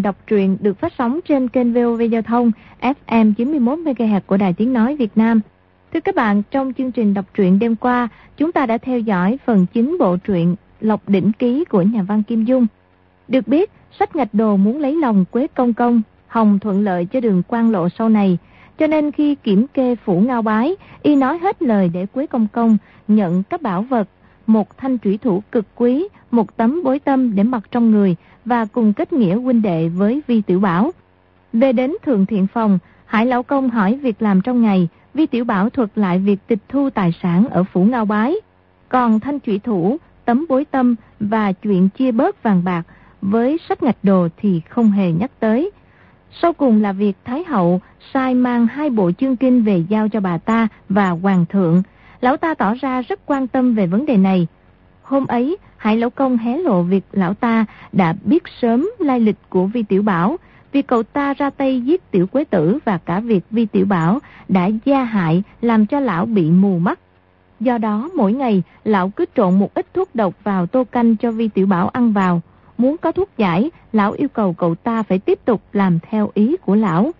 trình đọc truyện được phát sóng trên kênh VOV Giao thông FM 91MHz của Đài Tiếng Nói Việt Nam. Thưa các bạn, trong chương trình đọc truyện đêm qua, chúng ta đã theo dõi phần chính bộ truyện Lộc Đỉnh Ký của nhà văn Kim Dung. Được biết, sách ngạch đồ muốn lấy lòng Quế Công Công, Hồng thuận lợi cho đường quan lộ sau này, cho nên khi kiểm kê phủ ngao bái, y nói hết lời để Quế Công Công nhận các bảo vật, một thanh trủy thủ cực quý, một tấm bối tâm để mặc trong người và cùng kết nghĩa huynh đệ với Vi Tiểu Bảo. Về đến Thường Thiện Phòng, Hải Lão Công hỏi việc làm trong ngày, Vi Tiểu Bảo thuật lại việc tịch thu tài sản ở phủ ngao bái. Còn thanh trụy thủ, tấm bối tâm và chuyện chia bớt vàng bạc với sách ngạch đồ thì không hề nhắc tới. Sau cùng là việc Thái Hậu sai mang hai bộ chương kinh về giao cho bà ta và Hoàng thượng. Lão ta tỏ ra rất quan tâm về vấn đề này. Hôm ấy, Hải Lão Công hé lộ việc lão ta đã biết sớm lai lịch của Vi Tiểu Bảo, vì cậu ta ra tay giết Tiểu Quế Tử và cả việc Vi Tiểu Bảo đã gia hại làm cho lão bị mù mắt. Do đó mỗi ngày lão cứ trộn một ít thuốc độc vào tô canh cho Vi Tiểu Bảo ăn vào. Muốn có thuốc giải, lão yêu cầu cậu ta phải tiếp tục làm theo ý của lão.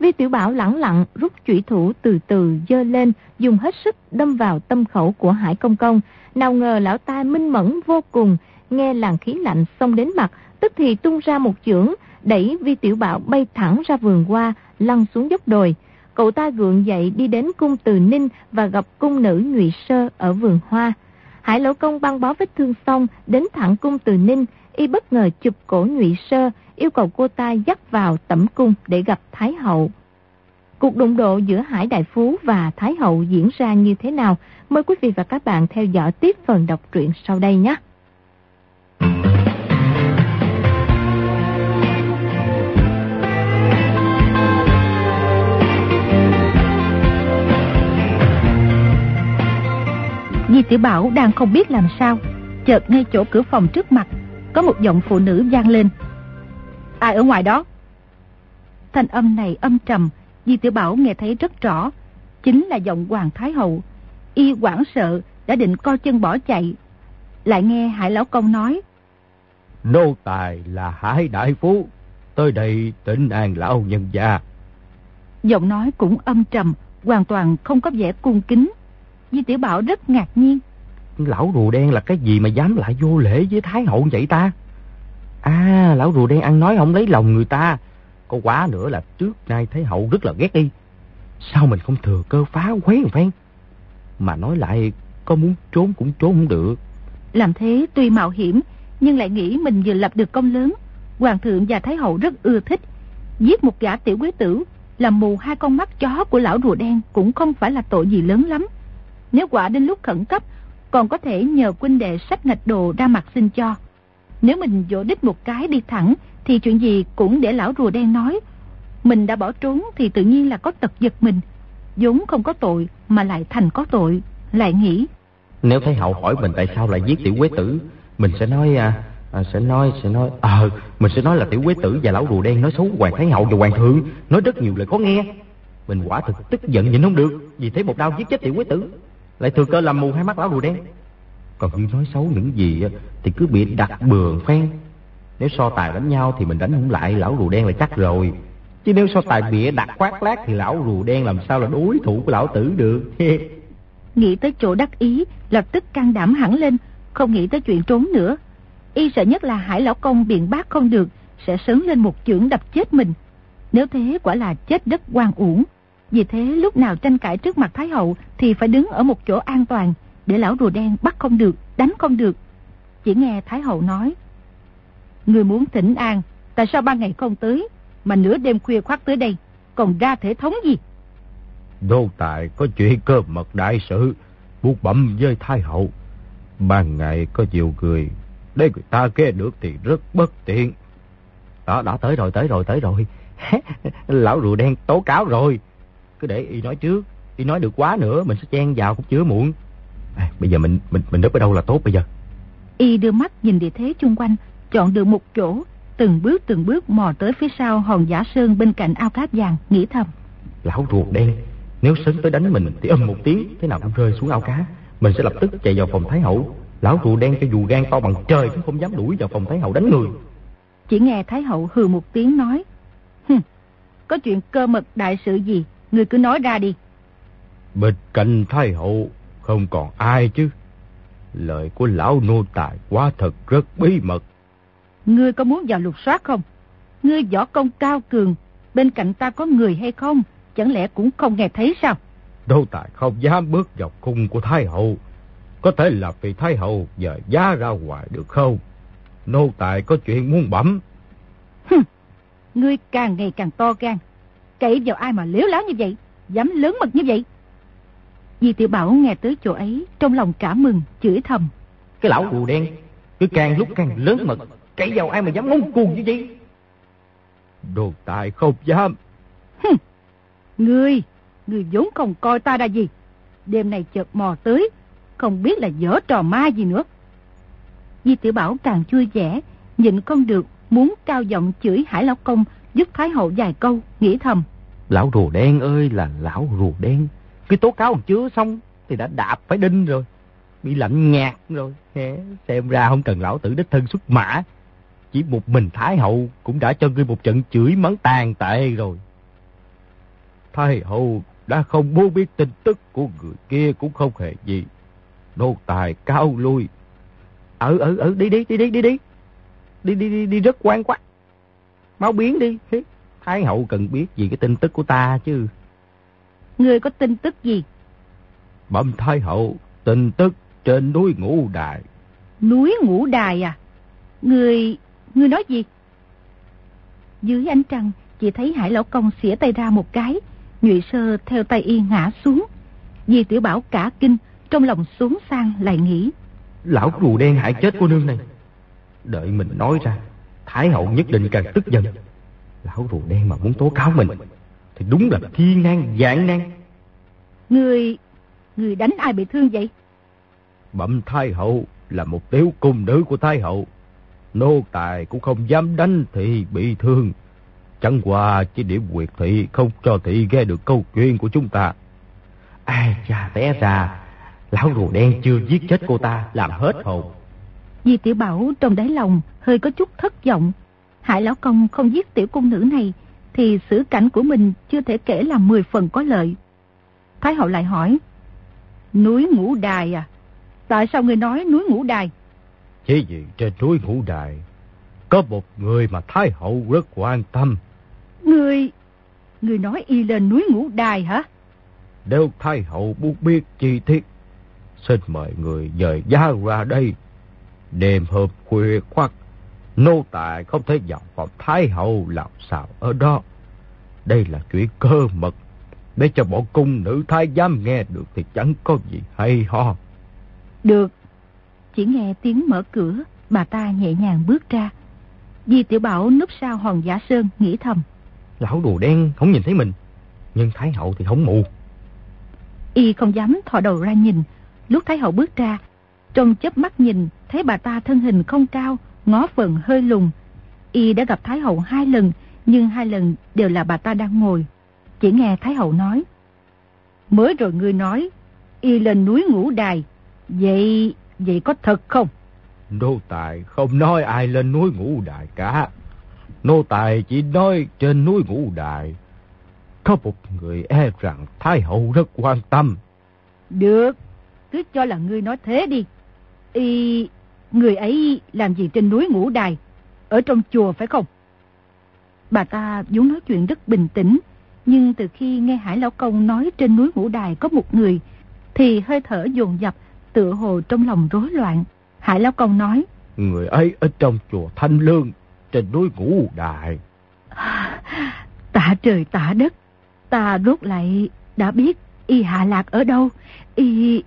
Vi Tiểu Bảo lẳng lặng rút chủy thủ từ từ dơ lên, dùng hết sức đâm vào tâm khẩu của Hải Công Công. Nào ngờ lão ta minh mẫn vô cùng, nghe làn khí lạnh xông đến mặt, tức thì tung ra một chưởng, đẩy Vi Tiểu Bảo bay thẳng ra vườn hoa, lăn xuống dốc đồi. Cậu ta gượng dậy đi đến cung Từ Ninh và gặp cung nữ Nhụy Sơ ở vườn hoa. Hải Lỗ Công băng bó vết thương xong, đến thẳng cung Từ Ninh, y bất ngờ chụp cổ Nhụy Sơ, yêu cầu cô ta dắt vào tẩm cung để gặp Thái Hậu. Cuộc đụng độ giữa Hải Đại Phú và Thái Hậu diễn ra như thế nào? Mời quý vị và các bạn theo dõi tiếp phần đọc truyện sau đây nhé. Di Tiểu Bảo đang không biết làm sao, chợt ngay chỗ cửa phòng trước mặt, có một giọng phụ nữ vang lên. Ai ở ngoài đó? Thanh âm này âm trầm, Di Tiểu Bảo nghe thấy rất rõ, chính là giọng Hoàng Thái Hậu. Y quảng sợ, đã định co chân bỏ chạy. Lại nghe Hải Lão Công nói. Nô tài là Hải Đại Phú, tới đây tỉnh an lão nhân gia. Giọng nói cũng âm trầm, hoàn toàn không có vẻ cung kính. Di Tiểu Bảo rất ngạc nhiên. Lão rùa đen là cái gì mà dám lại vô lễ với Thái Hậu vậy ta? À, lão rùa đen ăn nói không lấy lòng người ta. Có quá nữa là trước nay Thái Hậu rất là ghét đi. Sao mình không thừa cơ phá quấy một phen? Mà nói lại, có muốn trốn cũng trốn không được. Làm thế tuy mạo hiểm, nhưng lại nghĩ mình vừa lập được công lớn. Hoàng thượng và Thái Hậu rất ưa thích. Giết một gã tiểu quế tử, làm mù hai con mắt chó của lão rùa đen cũng không phải là tội gì lớn lắm. Nếu quả đến lúc khẩn cấp, còn có thể nhờ huynh đệ sách ngạch đồ ra mặt xin cho. Nếu mình dỗ đích một cái đi thẳng, thì chuyện gì cũng để lão rùa đen nói. Mình đã bỏ trốn thì tự nhiên là có tật giật mình. vốn không có tội mà lại thành có tội, lại nghĩ. Nếu thấy hậu hỏi mình tại sao lại giết tiểu quế tử, mình sẽ nói à, à sẽ nói sẽ nói ờ mình sẽ nói là tiểu quế tử và lão rùa đen nói xấu hoàng thái hậu và hoàng thượng, nói rất nhiều lời khó nghe. Mình quả thực tức giận nhìn không được, vì thấy một đau giết chết tiểu quế tử, lại thừa cơ làm mù hai mắt lão rùa đen. Còn như nói xấu những gì thì cứ bị đặt bừa phen. Nếu so tài đánh nhau thì mình đánh không lại lão rùa đen là chắc rồi. Chứ nếu so tài bịa đặt khoác lác thì lão rùa đen làm sao là đối thủ của lão tử được. nghĩ tới chỗ đắc ý, lập tức can đảm hẳn lên, không nghĩ tới chuyện trốn nữa. Y sợ nhất là hải lão công biện bác không được, sẽ sớm lên một chưởng đập chết mình. Nếu thế quả là chết đất quan uổng. Vì thế lúc nào tranh cãi trước mặt Thái Hậu thì phải đứng ở một chỗ an toàn, để lão rùa đen bắt không được, đánh không được. Chỉ nghe Thái Hậu nói, Người muốn thỉnh an, tại sao ba ngày không tới, mà nửa đêm khuya khoác tới đây, còn ra thể thống gì? Đô tài có chuyện cơ mật đại sự, buộc bẩm với Thái Hậu. Ban ngày có nhiều người, để người ta kê được thì rất bất tiện. Đó, đã tới rồi, tới rồi, tới rồi. Lão rùa đen tố cáo rồi. Cứ để y nói trước, y nói được quá nữa, mình sẽ chen vào cũng chưa muộn. À, bây giờ mình mình mình núp ở đâu là tốt bây giờ? Y đưa mắt nhìn địa thế chung quanh, chọn được một chỗ, từng bước từng bước mò tới phía sau hòn giả sơn bên cạnh ao cát vàng, nghĩ thầm. Lão ruột đen, nếu sớm tới đánh mình thì âm một tiếng, thế nào cũng rơi xuống ao cá. Mình sẽ lập tức chạy vào phòng Thái Hậu. Lão ruột đen cho dù gan to bằng trời cũng không dám đuổi vào phòng Thái Hậu đánh người. Chỉ nghe Thái hậu hừ một tiếng nói. Hừm, có chuyện cơ mật đại sự gì, người cứ nói ra đi. Bên cạnh Thái hậu không còn ai chứ. Lời của lão nô tài quá thật rất bí mật. Ngươi có muốn vào lục soát không? Ngươi võ công cao cường, bên cạnh ta có người hay không? Chẳng lẽ cũng không nghe thấy sao? Nô tài không dám bước vào cung của Thái hậu. Có thể là vì Thái hậu giờ giá ra ngoài được không? Nô tài có chuyện muốn bẩm. Hừm, ngươi càng ngày càng to gan. Cậy vào ai mà liếu láo như vậy? Dám lớn mật như vậy? Di tiểu Bảo nghe tới chỗ ấy, trong lòng cả mừng, chửi thầm. Cái lão rùa đen, cứ càng lúc càng lớn mật, cậy vào ai mà dám ngông cuồng như vậy? Đồ tài không dám. Hừm, ngươi, ngươi vốn không coi ta ra gì. Đêm này chợt mò tới, không biết là dở trò ma gì nữa. Di tiểu Bảo càng vui vẻ, nhịn không được, muốn cao giọng chửi Hải Lão Công giúp Thái Hậu vài câu, nghĩ thầm. Lão rùa đen ơi là lão rùa đen, cái tố cáo còn chưa xong thì đã đạp phải đinh rồi. Bị lạnh nhạt rồi. hè Xem ra không cần lão tử đích thân xuất mã. Chỉ một mình Thái Hậu cũng đã cho ngươi một trận chửi mắng tàn tệ rồi. Thái Hậu đã không muốn biết tin tức của người kia cũng không hề gì. Nô tài cao lui. ở ở ở đi đi, đi đi, đi đi. Đi đi, đi, đi rất quan quá. Mau biến đi. Thái Hậu cần biết gì cái tin tức của ta chứ. Ngươi có tin tức gì? Bẩm Thái Hậu, tin tức trên núi Ngũ Đài. Núi Ngũ Đài à? Ngươi, ngươi nói gì? Dưới ánh trăng, chỉ thấy Hải Lão Công xỉa tay ra một cái, nhụy sơ theo tay y ngã xuống. Di tiểu bảo cả kinh, trong lòng xuống sang lại nghĩ. Lão rùa đen hại chết cô nương này. Đợi mình nói ra, Thái hậu nhất định càng tức giận. Lão rùa đen mà muốn tố cáo mình, thì đúng là thiên nan dạng nan. Người, người đánh ai bị thương vậy? Bẩm Thái hậu là một tiểu cung nữ của Thái hậu. Nô tài cũng không dám đánh thì bị thương. Chẳng qua chỉ điểm quyệt thị không cho thị nghe được câu chuyện của chúng ta. Ai cha té ra, lão rùa đen chưa giết chết cô ta, làm hết hồn. Di tiểu Bảo trong đáy lòng hơi có chút thất vọng. Hải lão công không giết tiểu cung nữ này, thì xử cảnh của mình chưa thể kể là 10 phần có lợi. Thái hậu lại hỏi, núi ngũ đài à? Tại sao người nói núi ngũ đài? Chỉ vì trên núi ngũ đài, có một người mà Thái hậu rất quan tâm. Người, người nói y lên núi ngũ đài hả? Nếu Thái hậu muốn biết chi tiết, xin mời người dời giá ra đây. Đêm hôm khuya khoắt, nô tài không thể vào phòng Thái hậu làm sao ở đó. Đây là chuyện cơ mật, để cho bọn cung nữ thái giám nghe được thì chẳng có gì hay ho. Được, chỉ nghe tiếng mở cửa, bà ta nhẹ nhàng bước ra. Di tiểu Bảo núp sau hòn giả sơn nghĩ thầm. Lão đồ đen không nhìn thấy mình, nhưng Thái hậu thì không mù. Y không dám thò đầu ra nhìn, lúc Thái hậu bước ra, trong chớp mắt nhìn thấy bà ta thân hình không cao, ngó phần hơi lùng. Y đã gặp Thái hậu hai lần, nhưng hai lần đều là bà ta đang ngồi. Chỉ nghe Thái hậu nói. Mới rồi ngươi nói, y lên núi ngũ đài. Vậy, vậy có thật không? Nô tài không nói ai lên núi ngũ đài cả. Nô tài chỉ nói trên núi ngũ đài. Có một người e rằng Thái hậu rất quan tâm. Được, cứ cho là ngươi nói thế đi. Y, người ấy làm gì trên núi ngũ đài? Ở trong chùa phải không? Bà ta vốn nói chuyện rất bình tĩnh, nhưng từ khi nghe Hải Lão Công nói trên núi Ngũ Đài có một người, thì hơi thở dồn dập, tựa hồ trong lòng rối loạn. Hải Lão Công nói, Người ấy ở trong chùa Thanh Lương, trên núi Ngũ Đài. Tạ trời tạ đất, ta rốt lại đã biết y hạ lạc ở đâu, y...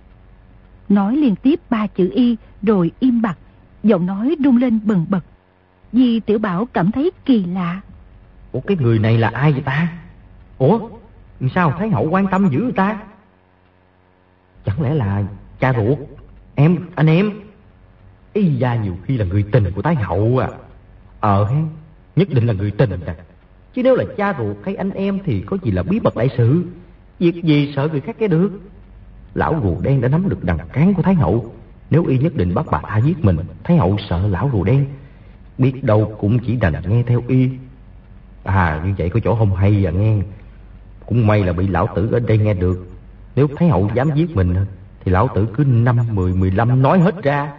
Nói liên tiếp ba chữ y rồi im bặt, giọng nói rung lên bần bật. Di Tiểu Bảo cảm thấy kỳ lạ. Ủa cái người này là ai vậy ta? Ủa sao Thái Hậu quan tâm dữ ta? Chẳng lẽ là cha ruột? Em, anh em? Ý da nhiều khi là người tình của Thái Hậu à. Ờ nhất định là người tình à. Chứ nếu là cha ruột hay anh em thì có gì là bí mật đại sự. Việc gì sợ người khác cái được. Lão rùa đen đã nắm được đằng cán của Thái Hậu. Nếu y nhất định bắt bà ta giết mình, Thái Hậu sợ lão rùa đen. Biết đâu cũng chỉ đành nghe theo y. À như vậy có chỗ không hay à nghe. Cũng may là bị lão tử ở đây nghe được. Nếu Thái Hậu dám giết mình thì lão tử cứ năm, mười, mười lăm nói hết ra.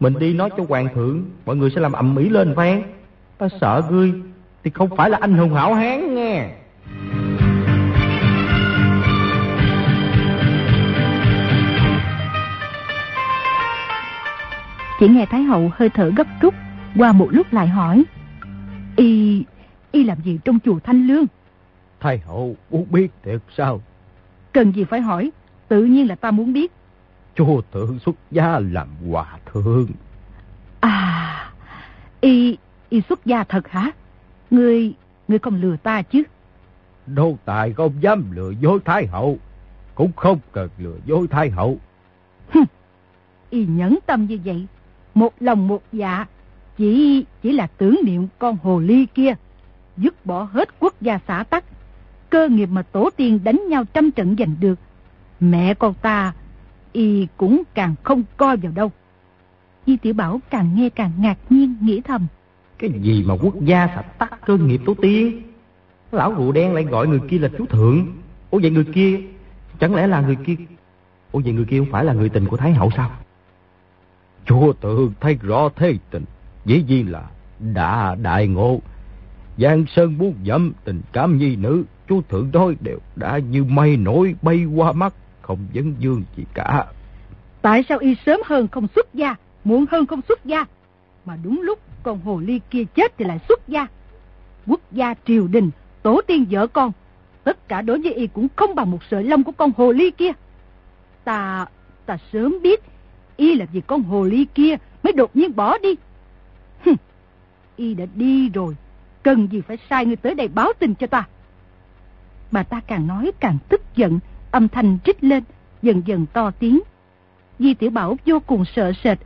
Mình đi nói cho hoàng thượng, mọi người sẽ làm ầm ĩ lên phen. Ta sợ ngươi thì không phải là anh hùng hảo hán nghe. Chỉ nghe Thái Hậu hơi thở gấp rút, qua một lúc lại hỏi. Y, y làm gì trong chùa Thanh Lương? Thái Hậu muốn biết thiệt sao? Cần gì phải hỏi, tự nhiên là ta muốn biết. Chúa thượng xuất gia làm hòa thượng. À, y, y xuất gia thật hả? Ngươi, ngươi không lừa ta chứ? Đô tài không dám lừa dối Thái Hậu, cũng không cần lừa dối Thái Hậu. Hừm, y nhẫn tâm như vậy, một lòng một dạ, chỉ chỉ là tưởng niệm con hồ ly kia, dứt bỏ hết quốc gia xã tắc, cơ nghiệp mà tổ tiên đánh nhau trăm trận giành được. Mẹ con ta, y cũng càng không coi vào đâu. Di Tiểu Bảo càng nghe càng ngạc nhiên, nghĩ thầm. Cái gì mà quốc gia xã tắc cơ nghiệp tổ tiên? Lão rùa đen lại gọi người kia là chú thượng. Ủa vậy người kia, chẳng lẽ là người kia... Ủa vậy người kia không phải là người tình của Thái Hậu sao? Chúa tự thấy rõ thế tình, dĩ nhiên là đã đại ngộ. Giang Sơn buông dẫm tình cảm nhi nữ, chú thượng nói đều đã như mây nổi bay qua mắt, không vấn dương gì cả. Tại sao y sớm hơn không xuất gia, muộn hơn không xuất gia? Mà đúng lúc con hồ ly kia chết thì lại xuất gia. Quốc gia triều đình, tổ tiên vợ con, tất cả đối với y cũng không bằng một sợi lông của con hồ ly kia. Ta, ta sớm biết, y là vì con hồ ly kia mới đột nhiên bỏ đi. Hừ, y đã đi rồi, cần gì phải sai người tới đây báo tin cho ta. Bà ta càng nói càng tức giận, âm thanh trích lên, dần dần to tiếng. Di Tiểu Bảo vô cùng sợ sệt,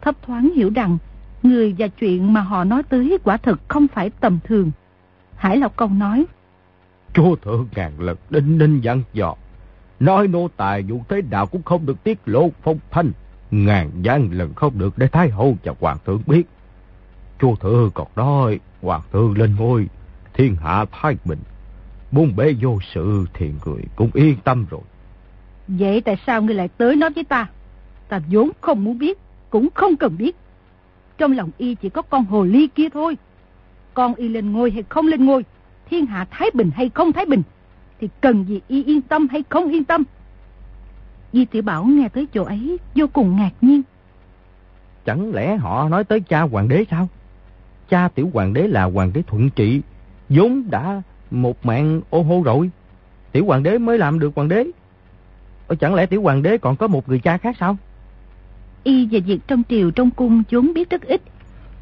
thấp thoáng hiểu rằng người và chuyện mà họ nói tới quả thực không phải tầm thường. Hải Lộc Công nói, Chúa thượng ngàn lần đinh ninh dặn dò, nói nô tài vụ thế nào cũng không được tiết lộ phong thanh, ngàn gian lần không được để Thái Hậu và Hoàng thượng biết. Chúa thượng còn nói, Hoàng thượng lên ngôi, thiên hạ thái bình, muốn bế vô sự thì người cũng yên tâm rồi. Vậy tại sao ngươi lại tới nói với ta? Ta vốn không muốn biết, cũng không cần biết. Trong lòng y chỉ có con hồ ly kia thôi. Con y lên ngôi hay không lên ngôi, thiên hạ thái bình hay không thái bình, thì cần gì y yên tâm hay không yên tâm. Di Tiểu Bảo nghe tới chỗ ấy vô cùng ngạc nhiên. Chẳng lẽ họ nói tới cha hoàng đế sao? Cha tiểu hoàng đế là hoàng đế thuận trị, vốn đã một mạng ô hô rồi. Tiểu hoàng đế mới làm được hoàng đế. Ở chẳng lẽ tiểu hoàng đế còn có một người cha khác sao? Y về việc trong triều trong cung vốn biết rất ít.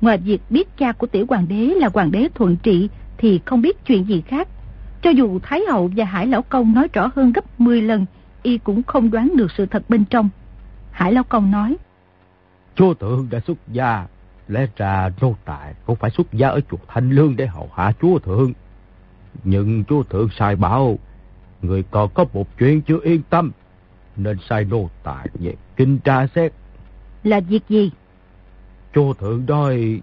Ngoài việc biết cha của tiểu hoàng đế là hoàng đế thuận trị thì không biết chuyện gì khác. Cho dù Thái Hậu và Hải Lão Công nói rõ hơn gấp 10 lần, y cũng không đoán được sự thật bên trong. Hải Lão Công nói. Chúa thượng đã xuất gia, lẽ ra nô tài không phải xuất gia ở chùa Thanh Lương để hầu hạ chúa thượng. Nhưng chúa thượng sai bảo, người còn có một chuyện chưa yên tâm, nên sai nô tài về kinh tra xét. Là việc gì? Chúa thượng nói,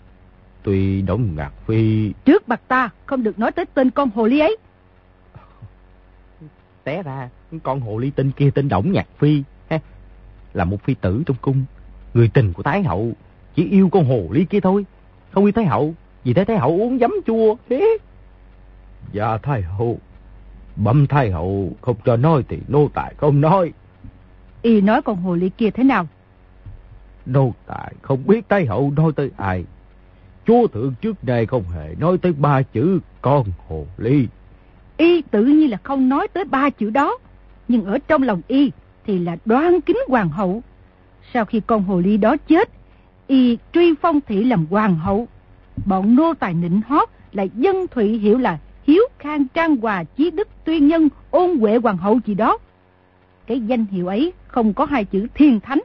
tuy Đổng Ngạc Phi... Trước mặt ta không được nói tới tên con hồ ly ấy. Té ra, con hồ ly tinh kia tên Đổng Nhạc Phi, ha, là một phi tử trong cung. Người tình của Thái Hậu chỉ yêu con hồ ly kia thôi. Không yêu Thái Hậu, vì thế Thái Hậu uống giấm chua. Thế. Dạ Thái Hậu, bẩm Thái Hậu không cho nói thì nô tài không nói. Y nói con hồ ly kia thế nào? Nô tài không biết Thái Hậu nói tới ai. Chúa thượng trước đây không hề nói tới ba chữ con hồ ly. Y tự nhiên là không nói tới ba chữ đó. Nhưng ở trong lòng Y thì là đoan kính hoàng hậu. Sau khi con hồ ly đó chết, Y truy phong thị làm hoàng hậu. Bọn nô tài nịnh hót lại dân thụy hiểu là hiếu khang trang hòa chí đức tuyên nhân ôn huệ hoàng hậu gì đó. Cái danh hiệu ấy không có hai chữ thiên thánh.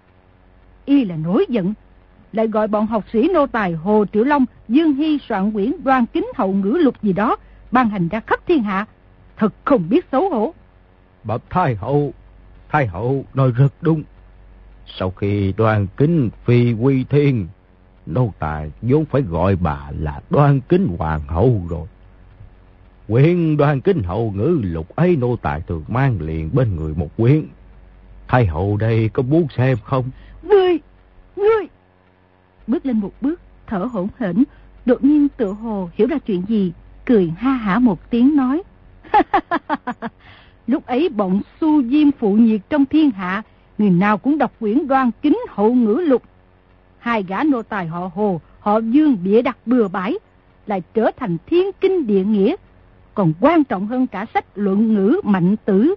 Y là nổi giận, lại gọi bọn học sĩ nô tài Hồ Triệu Long, Dương Hy soạn quyển đoan kính hậu ngữ lục gì đó, ban hành ra khắp thiên hạ. Thật không biết xấu hổ. Bậc Thái Hậu, Thái Hậu nói rất đúng. Sau khi đoàn kính phi quy thiên, nô tài vốn phải gọi bà là đoan kính hoàng hậu rồi. Quyển đoan kính hậu ngữ lục ấy nô tài thường mang liền bên người một quyển. Thái hậu đây có muốn xem không? Ngươi! Ngươi! Bước lên một bước, thở hổn hển, đột nhiên tự hồ hiểu ra chuyện gì, cười ha hả một tiếng nói. Lúc ấy bọn su diêm phụ nhiệt trong thiên hạ, người nào cũng đọc quyển đoan kính hậu ngữ lục. Hai gã nô tài họ hồ, họ dương bịa đặt bừa bãi, lại trở thành thiên kinh địa nghĩa, còn quan trọng hơn cả sách luận ngữ mạnh tử.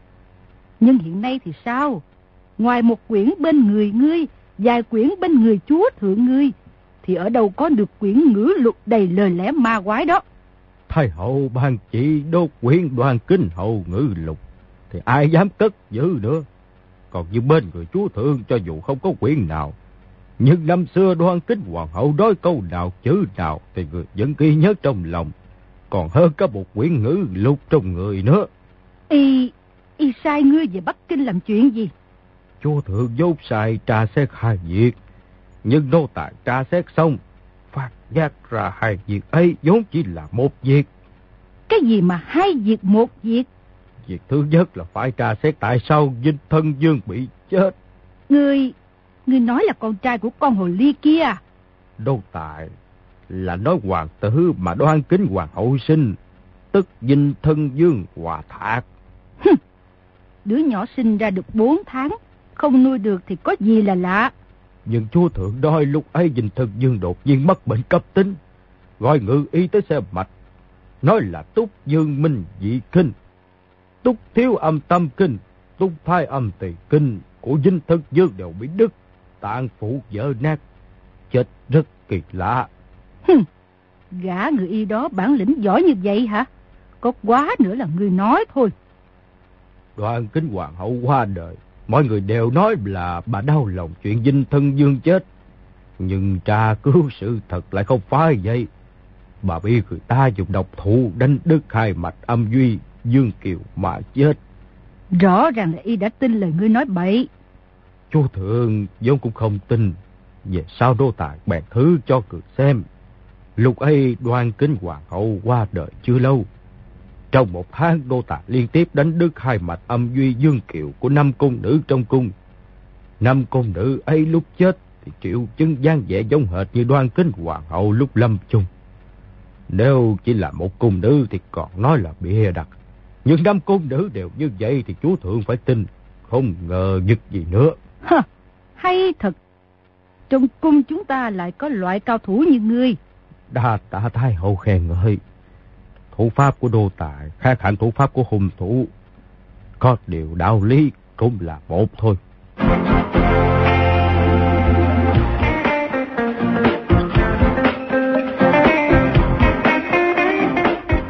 Nhưng hiện nay thì sao? Ngoài một quyển bên người ngươi, vài quyển bên người chúa thượng ngươi, thì ở đâu có được quyển ngữ lục đầy lời lẽ ma quái đó. Thái hậu ban chỉ đốt quyển đoàn kinh hậu ngữ lục, thì ai dám cất giữ nữa. Còn như bên người chúa thượng cho dù không có quyển nào, nhưng năm xưa đoan kính hoàng hậu nói câu nào chữ nào thì người vẫn ghi nhớ trong lòng. Còn hơn cả một quyển ngữ lục trong người nữa. Y, y sai ngươi về Bắc Kinh làm chuyện gì? Chúa thượng dốt sai tra xét hai việc. Nhưng nô tài tra xét xong, phát giác ra hai việc ấy vốn chỉ là một việc. Cái gì mà hai việc một việc? Việc thứ nhất là phải tra xét tại sao dinh thân dương bị chết. Ngươi, ngươi nói là con trai của con hồ ly kia à? Đâu tại là nói hoàng tử mà đoan kính hoàng hậu sinh, tức dinh thân dương hòa thạc. Đứa nhỏ sinh ra được bốn tháng, không nuôi được thì có gì là lạ. Nhưng chúa thượng đôi lúc ấy dinh thân dương đột nhiên mất bệnh cấp tính, gọi ngự y tới xem mạch, nói là túc dương minh dị kinh, túc thiếu âm tâm kinh, túc thai âm tỳ kinh của dinh thân dương đều bị đứt, tạng phủ vỡ nát, chết rất kỳ lạ. Hừm, gã người y đó bản lĩnh giỏi như vậy hả? Có quá nữa là người nói thôi. Đoàn kính hoàng hậu qua đời, mọi người đều nói là bà đau lòng chuyện dinh thân dương chết. Nhưng tra cứu sự thật lại không phải vậy. Bà bị người ta dùng độc thủ đánh đứt hai mạch âm duy, dương kiều mà chết. Rõ ràng là y đã tin lời ngươi nói bậy. Chú thượng vốn cũng không tin. Về sau đô tài bèn thứ cho người xem. Lúc ấy đoan kính hoàng hậu qua đời chưa lâu. Trong một tháng đô tài liên tiếp đánh đứt hai mạch âm duy dương kiều của năm cung nữ trong cung. Năm cung nữ ấy lúc chết thì triệu chứng gian vẻ giống hệt như đoan kính hoàng hậu lúc lâm chung. Nếu chỉ là một cung nữ thì còn nói là bịa đặt. Nhưng năm cung nữ đều như vậy thì chú thượng phải tin. Không ngờ giật gì nữa. Hả, hay thật. Trong cung chúng ta lại có loại cao thủ như ngươi. Đa tạ thái hậu khen ngợi. Thủ pháp của đô tài khác hẳn thủ pháp của hùng thủ. Có điều đạo lý cũng là một thôi.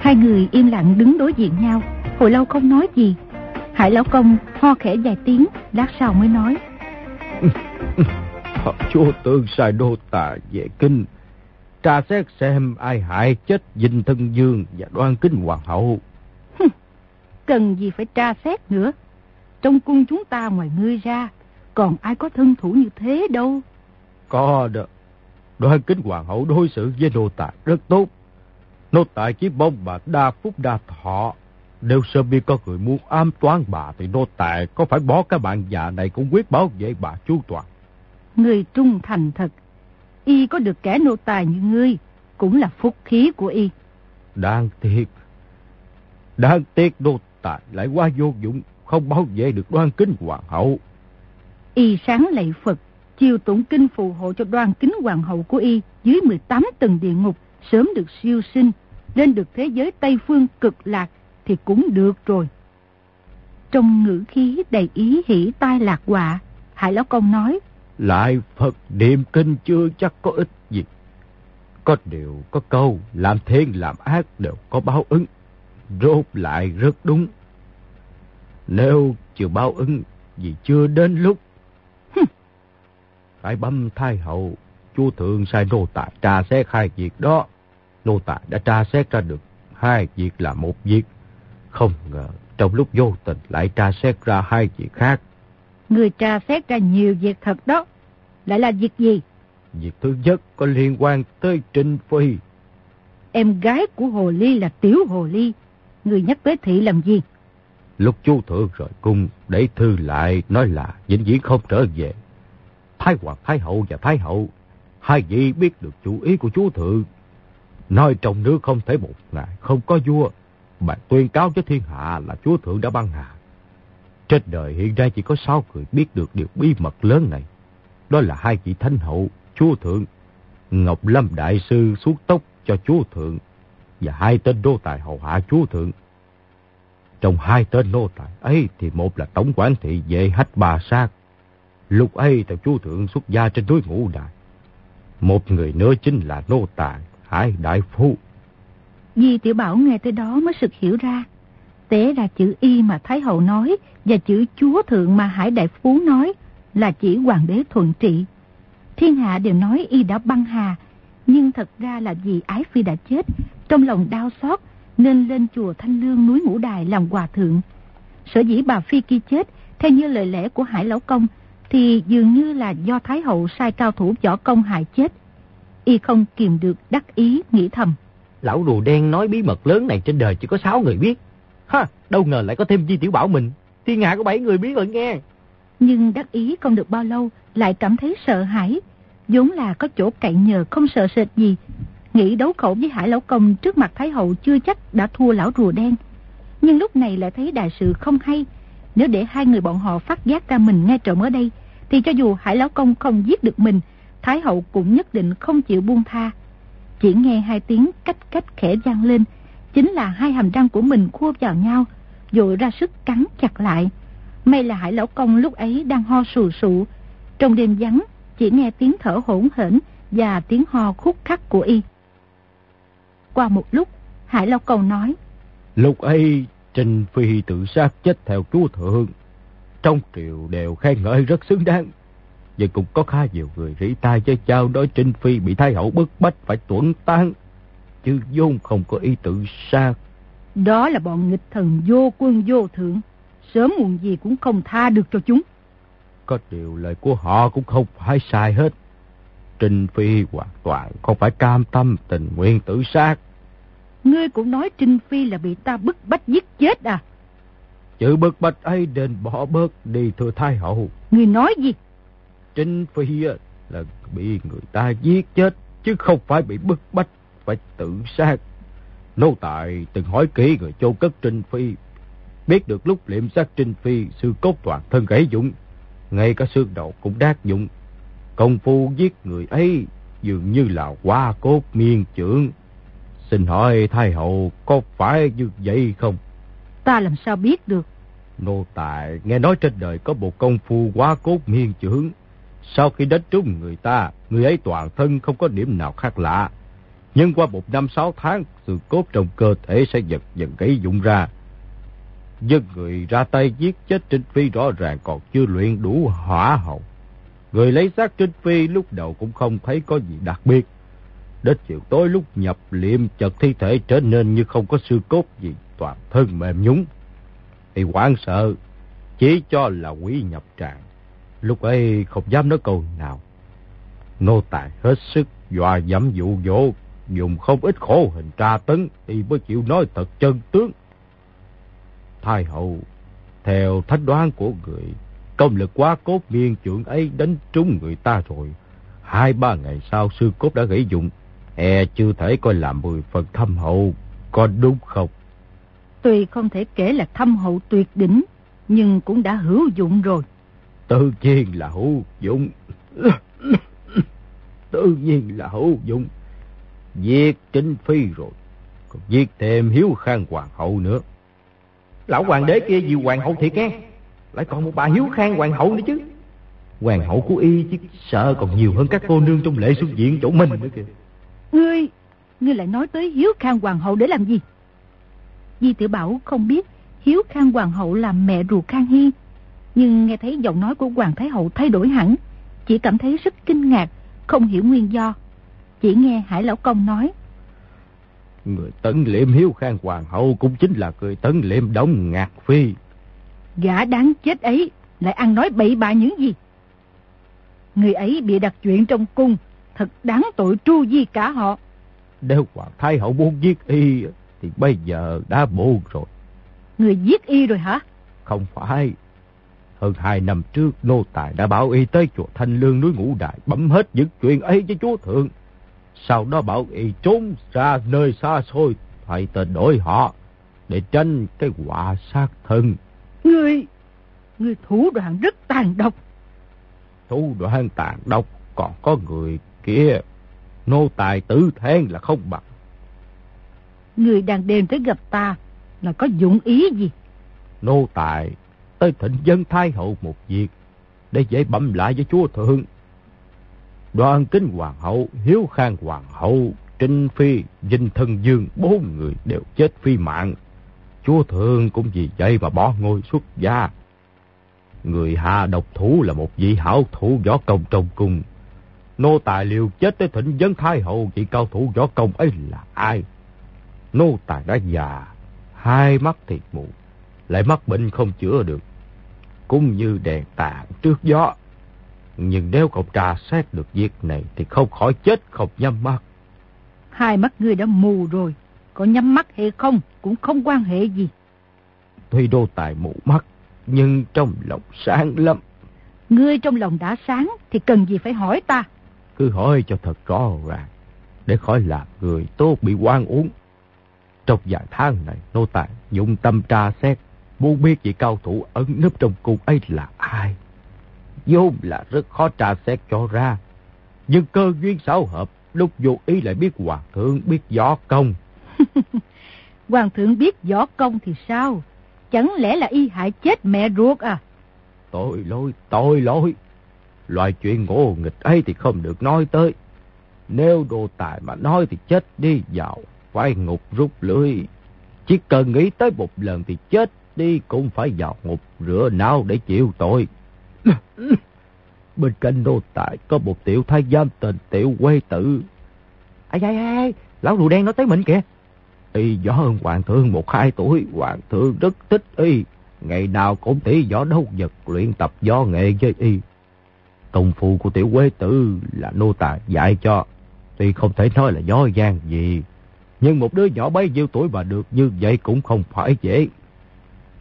Hai người im lặng đứng đối diện nhau, hồi lâu không nói gì. Hải lão công ho khẽ vài tiếng, lát sau mới nói. Chúa tương sai đô tài về kinh, tra xét xem ai hại chết dinh thân dương và đoan kính hoàng hậu. Cần gì phải tra xét nữa. Trong cung chúng ta ngoài ngươi ra, còn ai có thân thủ như thế đâu. Có đó. Đoan kính hoàng hậu đối xử với nô tài rất tốt. Nô tài chỉ mong bà đa phúc đa thọ. Nếu sơ biết có người muốn ám toán bà thì nô tài có phải bỏ cái bạn già này cũng quyết bảo vệ bà chu toàn. Người trung thành thật. Y có được kẻ nô tài như ngươi, cũng là phúc khí của Y. Đáng tiếc. Đáng tiếc nô tài lại quá vô dụng, không bảo vệ được đoan kính hoàng hậu. Y sáng lạy Phật, chiều tụng kinh phù hộ cho đoan kính hoàng hậu của Y dưới 18 tầng địa ngục, sớm được siêu sinh, lên được thế giới Tây Phương cực lạc thì cũng được rồi. Trong ngữ khí đầy ý hỷ tai lạc họa, Hải Lão Công nói, Lại Phật niệm kinh chưa chắc có ích gì. Có điều có câu, làm thiên làm ác đều có báo ứng. Rốt lại rất đúng. Nếu chưa báo ứng, vì chưa đến lúc. Phải bấm thai hậu, chú thượng sai nô tài tra xét hai việc đó. Nô tài đã tra xét ra được hai việc là một việc. Không ngờ trong lúc vô tình lại tra xét ra hai việc khác. Người tra xét ra nhiều việc thật đó. Lại là việc gì? Việc thứ nhất có liên quan tới Trinh Phi. Em gái của Hồ Ly là Tiểu Hồ Ly. Người nhắc tới thị làm gì? Lúc chú thượng rời cung, để thư lại nói là vĩnh viễn không trở về. Thái Hoàng Thái Hậu và Thái Hậu, hai vị biết được chủ ý của chú thượng. Nói trong nước không thể một ngày không có vua, mà tuyên cáo cho thiên hạ là chúa thượng đã ban hạ Trên đời hiện nay chỉ có sáu người biết được điều bí mật lớn này. Đó là hai vị thánh hậu, chúa thượng, Ngọc Lâm Đại Sư xuống tốc cho chúa thượng, và hai tên đô tài hầu hạ chúa thượng. Trong hai tên lô tài ấy thì một là tổng quản thị vệ hách bà sát. Lúc ấy thì chúa thượng xuất gia trên núi ngũ đại. Một người nữa chính là nô tài Hải Đại Phu. Di Tiểu Bảo nghe tới đó mới sực hiểu ra. Tế ra chữ Y mà Thái Hậu nói và chữ Chúa Thượng mà Hải Đại Phú nói là chỉ Hoàng đế thuận trị. Thiên hạ đều nói Y đã băng hà, nhưng thật ra là vì Ái Phi đã chết, trong lòng đau xót nên lên chùa Thanh Lương núi Ngũ Đài làm hòa thượng. Sở dĩ bà Phi kia chết, theo như lời lẽ của Hải Lão Công, thì dường như là do Thái Hậu sai cao thủ võ công hại chết. Y không kìm được đắc ý nghĩ thầm. Lão rùa đen nói bí mật lớn này trên đời chỉ có 6 người biết. Ha, đâu ngờ lại có thêm Di Tiểu Bảo mình. Thiên hạ có 7 người biết rồi nghe. Nhưng đắc ý không được bao lâu, lại cảm thấy sợ hãi. vốn là có chỗ cậy nhờ không sợ sệt gì. Nghĩ đấu khẩu với Hải Lão Công trước mặt Thái Hậu chưa chắc đã thua lão rùa đen. Nhưng lúc này lại thấy đại sự không hay. Nếu để hai người bọn họ phát giác ra mình nghe trộm ở đây, thì cho dù Hải Lão Công không giết được mình, Thái Hậu cũng nhất định không chịu buông tha. Chỉ nghe hai tiếng cách cách khẽ vang lên, chính là hai hàm răng của mình khua vào nhau, rồi ra sức cắn chặt lại. May là Hải Lão Công lúc ấy đang ho sù sụ. Trong đêm vắng, chỉ nghe tiếng thở hỗn hển và tiếng ho khúc khắc của y. Qua một lúc, Hải Lão Công nói. Lúc ấy, Trình Phi tự sát chết theo chúa thượng. Trong triều đều khen ngợi rất xứng đáng. Và cũng có khá nhiều người rỉ tai cho chào nói Trinh Phi bị Thái Hậu bức bách phải tuẩn tan. Chứ vốn không có ý tự sát. Đó là bọn nghịch thần vô quân vô thượng. Sớm muộn gì cũng không tha được cho chúng. Có điều lời của họ cũng không phải sai hết. Trinh Phi hoàn toàn không phải cam tâm tình nguyện tự sát. Ngươi cũng nói Trinh Phi là bị ta bức bách giết chết à? Chữ bức bách ấy nên bỏ bớt đi thưa Thái Hậu. Ngươi nói gì? Trinh Phi là bị người ta giết chết, chứ không phải bị bức bách, phải tự sát. Nô tài từng hỏi kỹ người châu cất Trinh Phi, biết được lúc liệm xác Trinh Phi, sư cốt toàn thân gãy dụng, ngay cả xương đầu cũng đát dụng. Công phu giết người ấy dường như là hoa cốt miên trưởng. Xin hỏi Thái Hậu có phải như vậy không? Ta làm sao biết được? Nô tài nghe nói trên đời có một công phu quá cốt miên trưởng. Sau khi đánh trúng người ta, người ấy toàn thân không có điểm nào khác lạ. Nhưng qua một năm sáu tháng, sự cốt trong cơ thể sẽ dần dần gãy dụng ra. Nhưng người ra tay giết chết Trinh Phi rõ ràng còn chưa luyện đủ hỏa hậu. Người lấy xác Trinh Phi lúc đầu cũng không thấy có gì đặc biệt. Đến chiều tối lúc nhập liệm chật thi thể trở nên như không có xương cốt gì, toàn thân mềm nhúng. Thì quảng sợ, chỉ cho là quỷ nhập trạng. Lúc ấy không dám nói câu nào. Nô tài hết sức dọa dẫm dụ dỗ, dùng không ít khổ hình tra tấn thì mới chịu nói thật chân tướng. Thái hậu, theo thách đoán của người, công lực quá cốt miên trưởng ấy đánh trúng người ta rồi. Hai ba ngày sau sư cốt đã gãy dụng, e chưa thể coi làm mười phần thâm hậu, có đúng không? Tuy không thể kể là thâm hậu tuyệt đỉnh, nhưng cũng đã hữu dụng rồi. Tự nhiên là hữu dụng. Tự nhiên là hữu dụng. Giết chính phi rồi. Còn giết thêm hiếu khang hoàng hậu nữa. Lão hoàng đế kia vì hoàng hậu thiệt nghe. Lại còn một bà hiếu khang hoàng hậu nữa chứ. Hoàng hậu của y chứ sợ còn nhiều hơn các cô nương trong lễ xuất diện chỗ mình nữa kìa. Ngươi, ngươi lại nói tới hiếu khang hoàng hậu để làm gì? Di tiểu Bảo không biết hiếu khang hoàng hậu là mẹ ruột khang hy nhưng nghe thấy giọng nói của Hoàng Thái Hậu thay đổi hẳn, chỉ cảm thấy rất kinh ngạc, không hiểu nguyên do. Chỉ nghe Hải Lão Công nói. Người tấn liệm hiếu khang hoàng hậu cũng chính là người tấn liệm đống ngạc phi. Gã đáng chết ấy lại ăn nói bậy bạ những gì? Người ấy bị đặt chuyện trong cung, thật đáng tội tru di cả họ. Nếu Hoàng Thái Hậu muốn giết y thì bây giờ đã buồn rồi. Người giết y rồi hả? Không phải. Hơn hai năm trước, nô tài đã bảo y tới chùa Thanh Lương núi Ngũ Đại bấm hết những chuyện ấy với chúa thượng. Sau đó bảo y trốn ra nơi xa xôi, thay tên đổi họ, để tránh cái quả sát thân. Người, người thủ đoạn rất tàn độc. Thủ đoạn tàn độc, còn có người kia, nô tài tử than là không bằng. Người đang đêm tới gặp ta là có dụng ý gì? Nô tài tới thịnh dân thái hậu một việc để dễ bẩm lại với chúa thượng. Đoàn kính hoàng hậu, hiếu khang hoàng hậu, trinh phi, dinh thân dương, bốn người đều chết phi mạng. Chúa thượng cũng vì vậy mà bỏ ngôi xuất gia. Người hạ độc thủ là một vị hảo thủ võ công trong cung. Nô tài liều chết tới thịnh dân thái hậu vị cao thủ võ công ấy là ai? Nô tài đã già, dạ, hai mắt thiệt mù, lại mắc bệnh không chữa được. Cũng như đèn tàn trước gió. Nhưng nếu cậu trà xét được việc này thì không khỏi chết không nhắm mắt. Hai mắt ngươi đã mù rồi, có nhắm mắt hay không cũng không quan hệ gì. Tuy đô tài mù mắt, nhưng trong lòng sáng lắm. Ngươi trong lòng đã sáng thì cần gì phải hỏi ta. Cứ hỏi cho thật rõ ràng, để khỏi làm người tốt bị quan uống. Trong vài tháng này, nô tài dụng tâm tra xét, muốn biết vị cao thủ ẩn nấp trong cung ấy là ai. vốn là rất khó tra xét cho ra. Nhưng cơ duyên xảo hợp, lúc vô ý lại biết hoàng thượng biết võ công. hoàng thượng biết võ công thì sao? Chẳng lẽ là y hại chết mẹ ruột à? Tội lỗi, tội lỗi. Loại chuyện ngộ nghịch ấy thì không được nói tới. Nếu đồ tài mà nói thì chết đi vào, phải ngục rút lưới. Chỉ cần nghĩ tới một lần thì chết đi cũng phải vào ngục rửa não để chịu tội. Bên cạnh đô tài có một tiểu thái giám tên tiểu quê tử. Ai ai ai, lão rùa đen nó tới mình kìa. Y võ hơn hoàng thượng một hai tuổi, hoàng thượng rất thích y. Ngày nào cũng tỉ võ đấu vật luyện tập võ nghệ với y. Công phu của tiểu quê tử là nô tài dạy cho. Tuy không thể nói là gió gian gì. Nhưng một đứa nhỏ bấy nhiêu tuổi mà được như vậy cũng không phải dễ.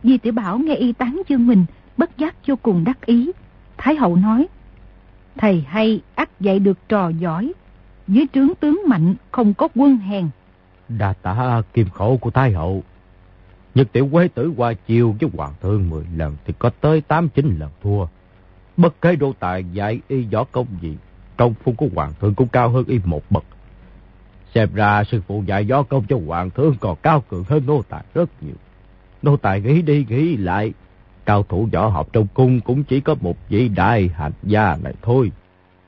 Di tiểu Bảo nghe y tán chương mình, bất giác vô cùng đắc ý. Thái hậu nói, thầy hay ắt dạy được trò giỏi. Dưới trướng tướng mạnh không có quân hèn. Đà tả kim khổ của Thái hậu. Nhật tiểu quế tử qua chiều với hoàng thương 10 lần thì có tới 8-9 lần thua. Bất kể đô tài dạy y võ công gì, công phu của hoàng thương cũng cao hơn y một bậc. Xem ra sư phụ dạy võ công cho hoàng thương còn cao cường hơn nô tài rất nhiều. Nô tài nghĩ đi nghĩ lại, cao thủ võ học trong cung cũng chỉ có một vị đại hành gia này thôi.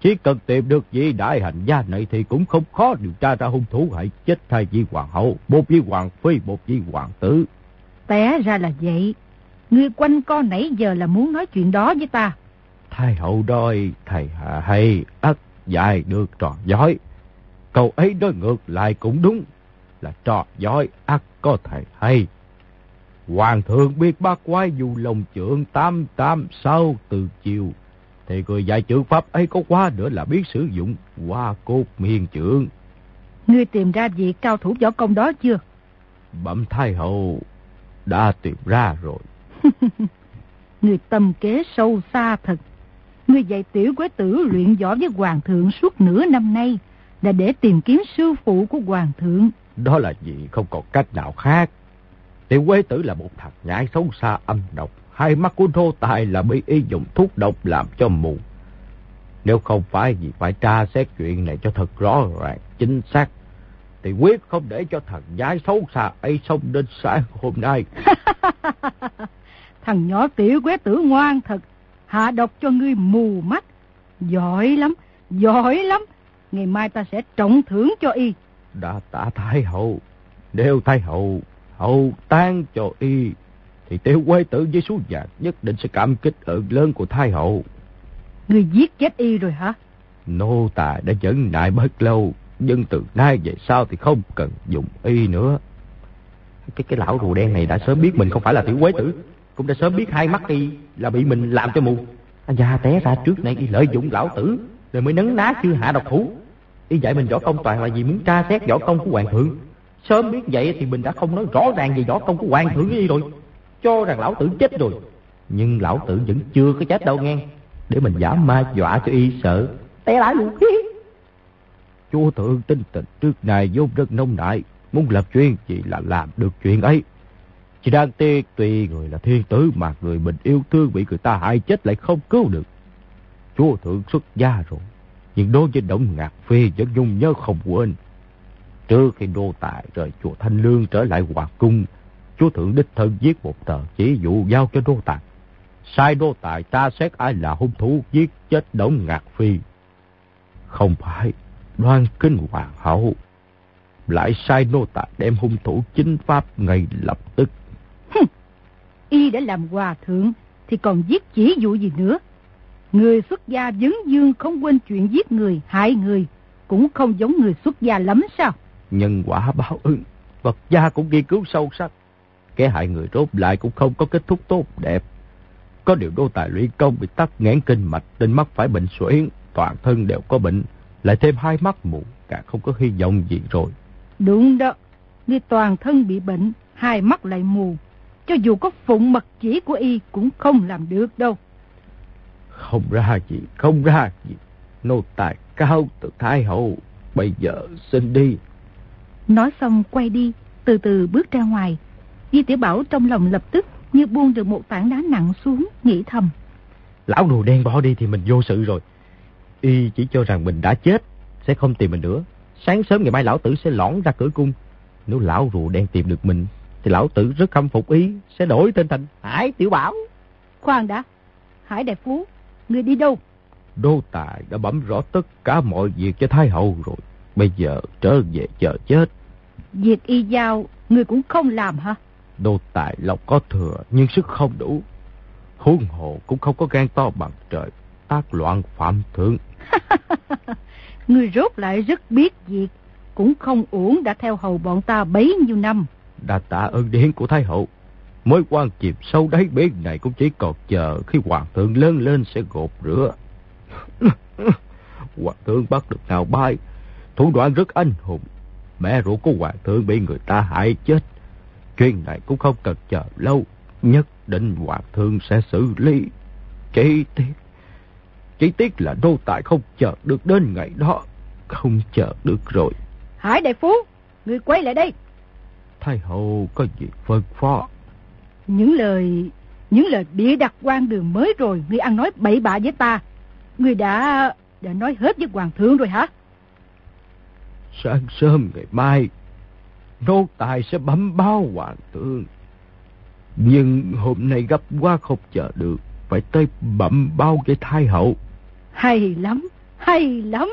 Chỉ cần tìm được vị đại hành gia này thì cũng không khó điều tra ra hung thủ hại chết hai vị hoàng hậu, một vị hoàng phi, một vị hoàng tử. Té ra là vậy. Ngươi quanh co nãy giờ là muốn nói chuyện đó với ta. Thái hậu đôi, thầy hạ hay, ắt dài được trò giỏi. Câu ấy nói ngược lại cũng đúng, là trò giỏi ắt có thầy hay. Hoàng thượng biết bác quái dù lòng trưởng tam tam sau từ chiều. Thì người dạy chữ pháp ấy có quá nữa là biết sử dụng hoa cốt miền trưởng. Ngươi tìm ra vị cao thủ võ công đó chưa? Bẩm thái hậu đã tìm ra rồi. Ngươi tâm kế sâu xa thật. Ngươi dạy tiểu quế tử luyện võ với hoàng thượng suốt nửa năm nay là để tìm kiếm sư phụ của hoàng thượng. Đó là gì không còn cách nào khác. Tiểu quế tử là một thằng nhãi xấu xa âm độc. Hai mắt của nô tài là bị y dùng thuốc độc làm cho mù. Nếu không phải vì phải tra xét chuyện này cho thật rõ ràng, chính xác, thì quyết không để cho thằng nhãi xấu xa ấy sống đến sáng hôm nay. thằng nhỏ tiểu quế tử ngoan thật, hạ độc cho ngươi mù mắt. Giỏi lắm, giỏi lắm. Ngày mai ta sẽ trọng thưởng cho y. Đã tạ Thái Hậu, nếu Thái Hậu hậu tan cho y, thì tiểu quế tử với số già nhất định sẽ cảm kích ơn lớn của Thái Hậu. Người giết chết y rồi hả? Nô tài đã dẫn nại bất lâu, nhưng từ nay về sau thì không cần dùng y nữa. Cái cái lão rùa đen này đã sớm biết mình không phải là tiểu quế tử, cũng đã sớm biết hai mắt y là bị mình làm cho mù. Anh già té ra trước này y lợi dụng lão tử, rồi mới nấn ná chưa hạ độc thủ. Y dạy mình võ công toàn là vì muốn tra xét võ công của hoàng thượng. Sớm biết vậy thì mình đã không nói rõ ràng về võ công của hoàng thượng đi rồi. Cho rằng lão tử chết rồi. Nhưng lão tử vẫn chưa có chết đâu nghe. Để mình giả ma dọa cho y sợ. Té lại luôn. Chúa thượng tinh tình trước này vốn rất nông nại. Muốn lập chuyện chỉ là làm được chuyện ấy. Chỉ đang tiếc tuy người là thiên tử mà người mình yêu thương bị người ta hại chết lại không cứu được. Chúa thượng xuất gia rồi. Nhưng đối với Động Ngạc Phi vẫn nhung nhớ không quên. Trước khi đô tài rời chùa Thanh Lương trở lại Hoàng Cung, chúa thượng đích thân viết một tờ chỉ dụ giao cho đô tài. Sai đô tài tra xét ai là hung thủ giết chết Đổng Ngạc Phi. Không phải đoan kinh hoàng hậu. Lại sai nô tài đem hung thủ chính pháp ngay lập tức. Y đã làm hòa thượng thì còn giết chỉ dụ gì nữa. Người xuất gia dấn dương không quên chuyện giết người, hại người, cũng không giống người xuất gia lắm sao? Nhân quả báo ứng, Phật gia cũng nghiên cứu sâu sắc. Kẻ hại người rốt lại cũng không có kết thúc tốt đẹp. Có điều đô tài lũy công bị tắc nghẽn kinh mạch, tên mắt phải bệnh suyễn, toàn thân đều có bệnh, lại thêm hai mắt mù, càng không có hy vọng gì rồi. Đúng đó, người toàn thân bị bệnh, hai mắt lại mù. Cho dù có phụng mật chỉ của y cũng không làm được đâu. Không ra gì, không ra gì. Nô tài cao từ Thái Hậu, bây giờ xin đi. Nói xong quay đi, từ từ bước ra ngoài. Di Tiểu Bảo trong lòng lập tức như buông được một tảng đá nặng xuống, nghĩ thầm. Lão đồ đen bỏ đi thì mình vô sự rồi. Y chỉ cho rằng mình đã chết, sẽ không tìm mình nữa. Sáng sớm ngày mai lão tử sẽ lõn ra cửa cung. Nếu lão rùa đen tìm được mình, thì lão tử rất khâm phục ý, sẽ đổi tên thành Hải Tiểu Bảo. Khoan đã, Hải Đại Phú, người đi đâu? Đô Tài đã bấm rõ tất cả mọi việc cho Thái Hậu rồi. Bây giờ trở về chờ chết. Việc y giao, người cũng không làm hả? Đô Tài lộc có thừa, nhưng sức không đủ. Huống hồ cũng không có gan to bằng trời, tác loạn phạm thượng. người rốt lại rất biết việc, cũng không uổng đã theo hầu bọn ta bấy nhiêu năm. Đã tạ ơn điển của Thái Hậu. Mối quan chìm sâu đáy bể này cũng chỉ còn chờ khi hoàng thượng lớn lên sẽ gột rửa. hoàng thượng bắt được nào bay, thủ đoạn rất anh hùng. Mẹ ruột của hoàng thượng bị người ta hại chết. Chuyện này cũng không cần chờ lâu, nhất định hoàng thượng sẽ xử lý. Chỉ tiếc, chỉ tiếc là đô tài không chờ được đến ngày đó, không chờ được rồi. Hải đại phú, người quay lại đây. Thái hậu có gì phân phó? Những lời những lời bịa đặt quan đường mới rồi, ngươi ăn nói bậy bạ với ta. Ngươi đã đã nói hết với hoàng thượng rồi hả? Sáng sớm ngày mai, nô tài sẽ bấm báo hoàng thượng. Nhưng hôm nay gấp quá không chờ được, phải tới bẩm báo với thái hậu. Hay lắm, hay lắm.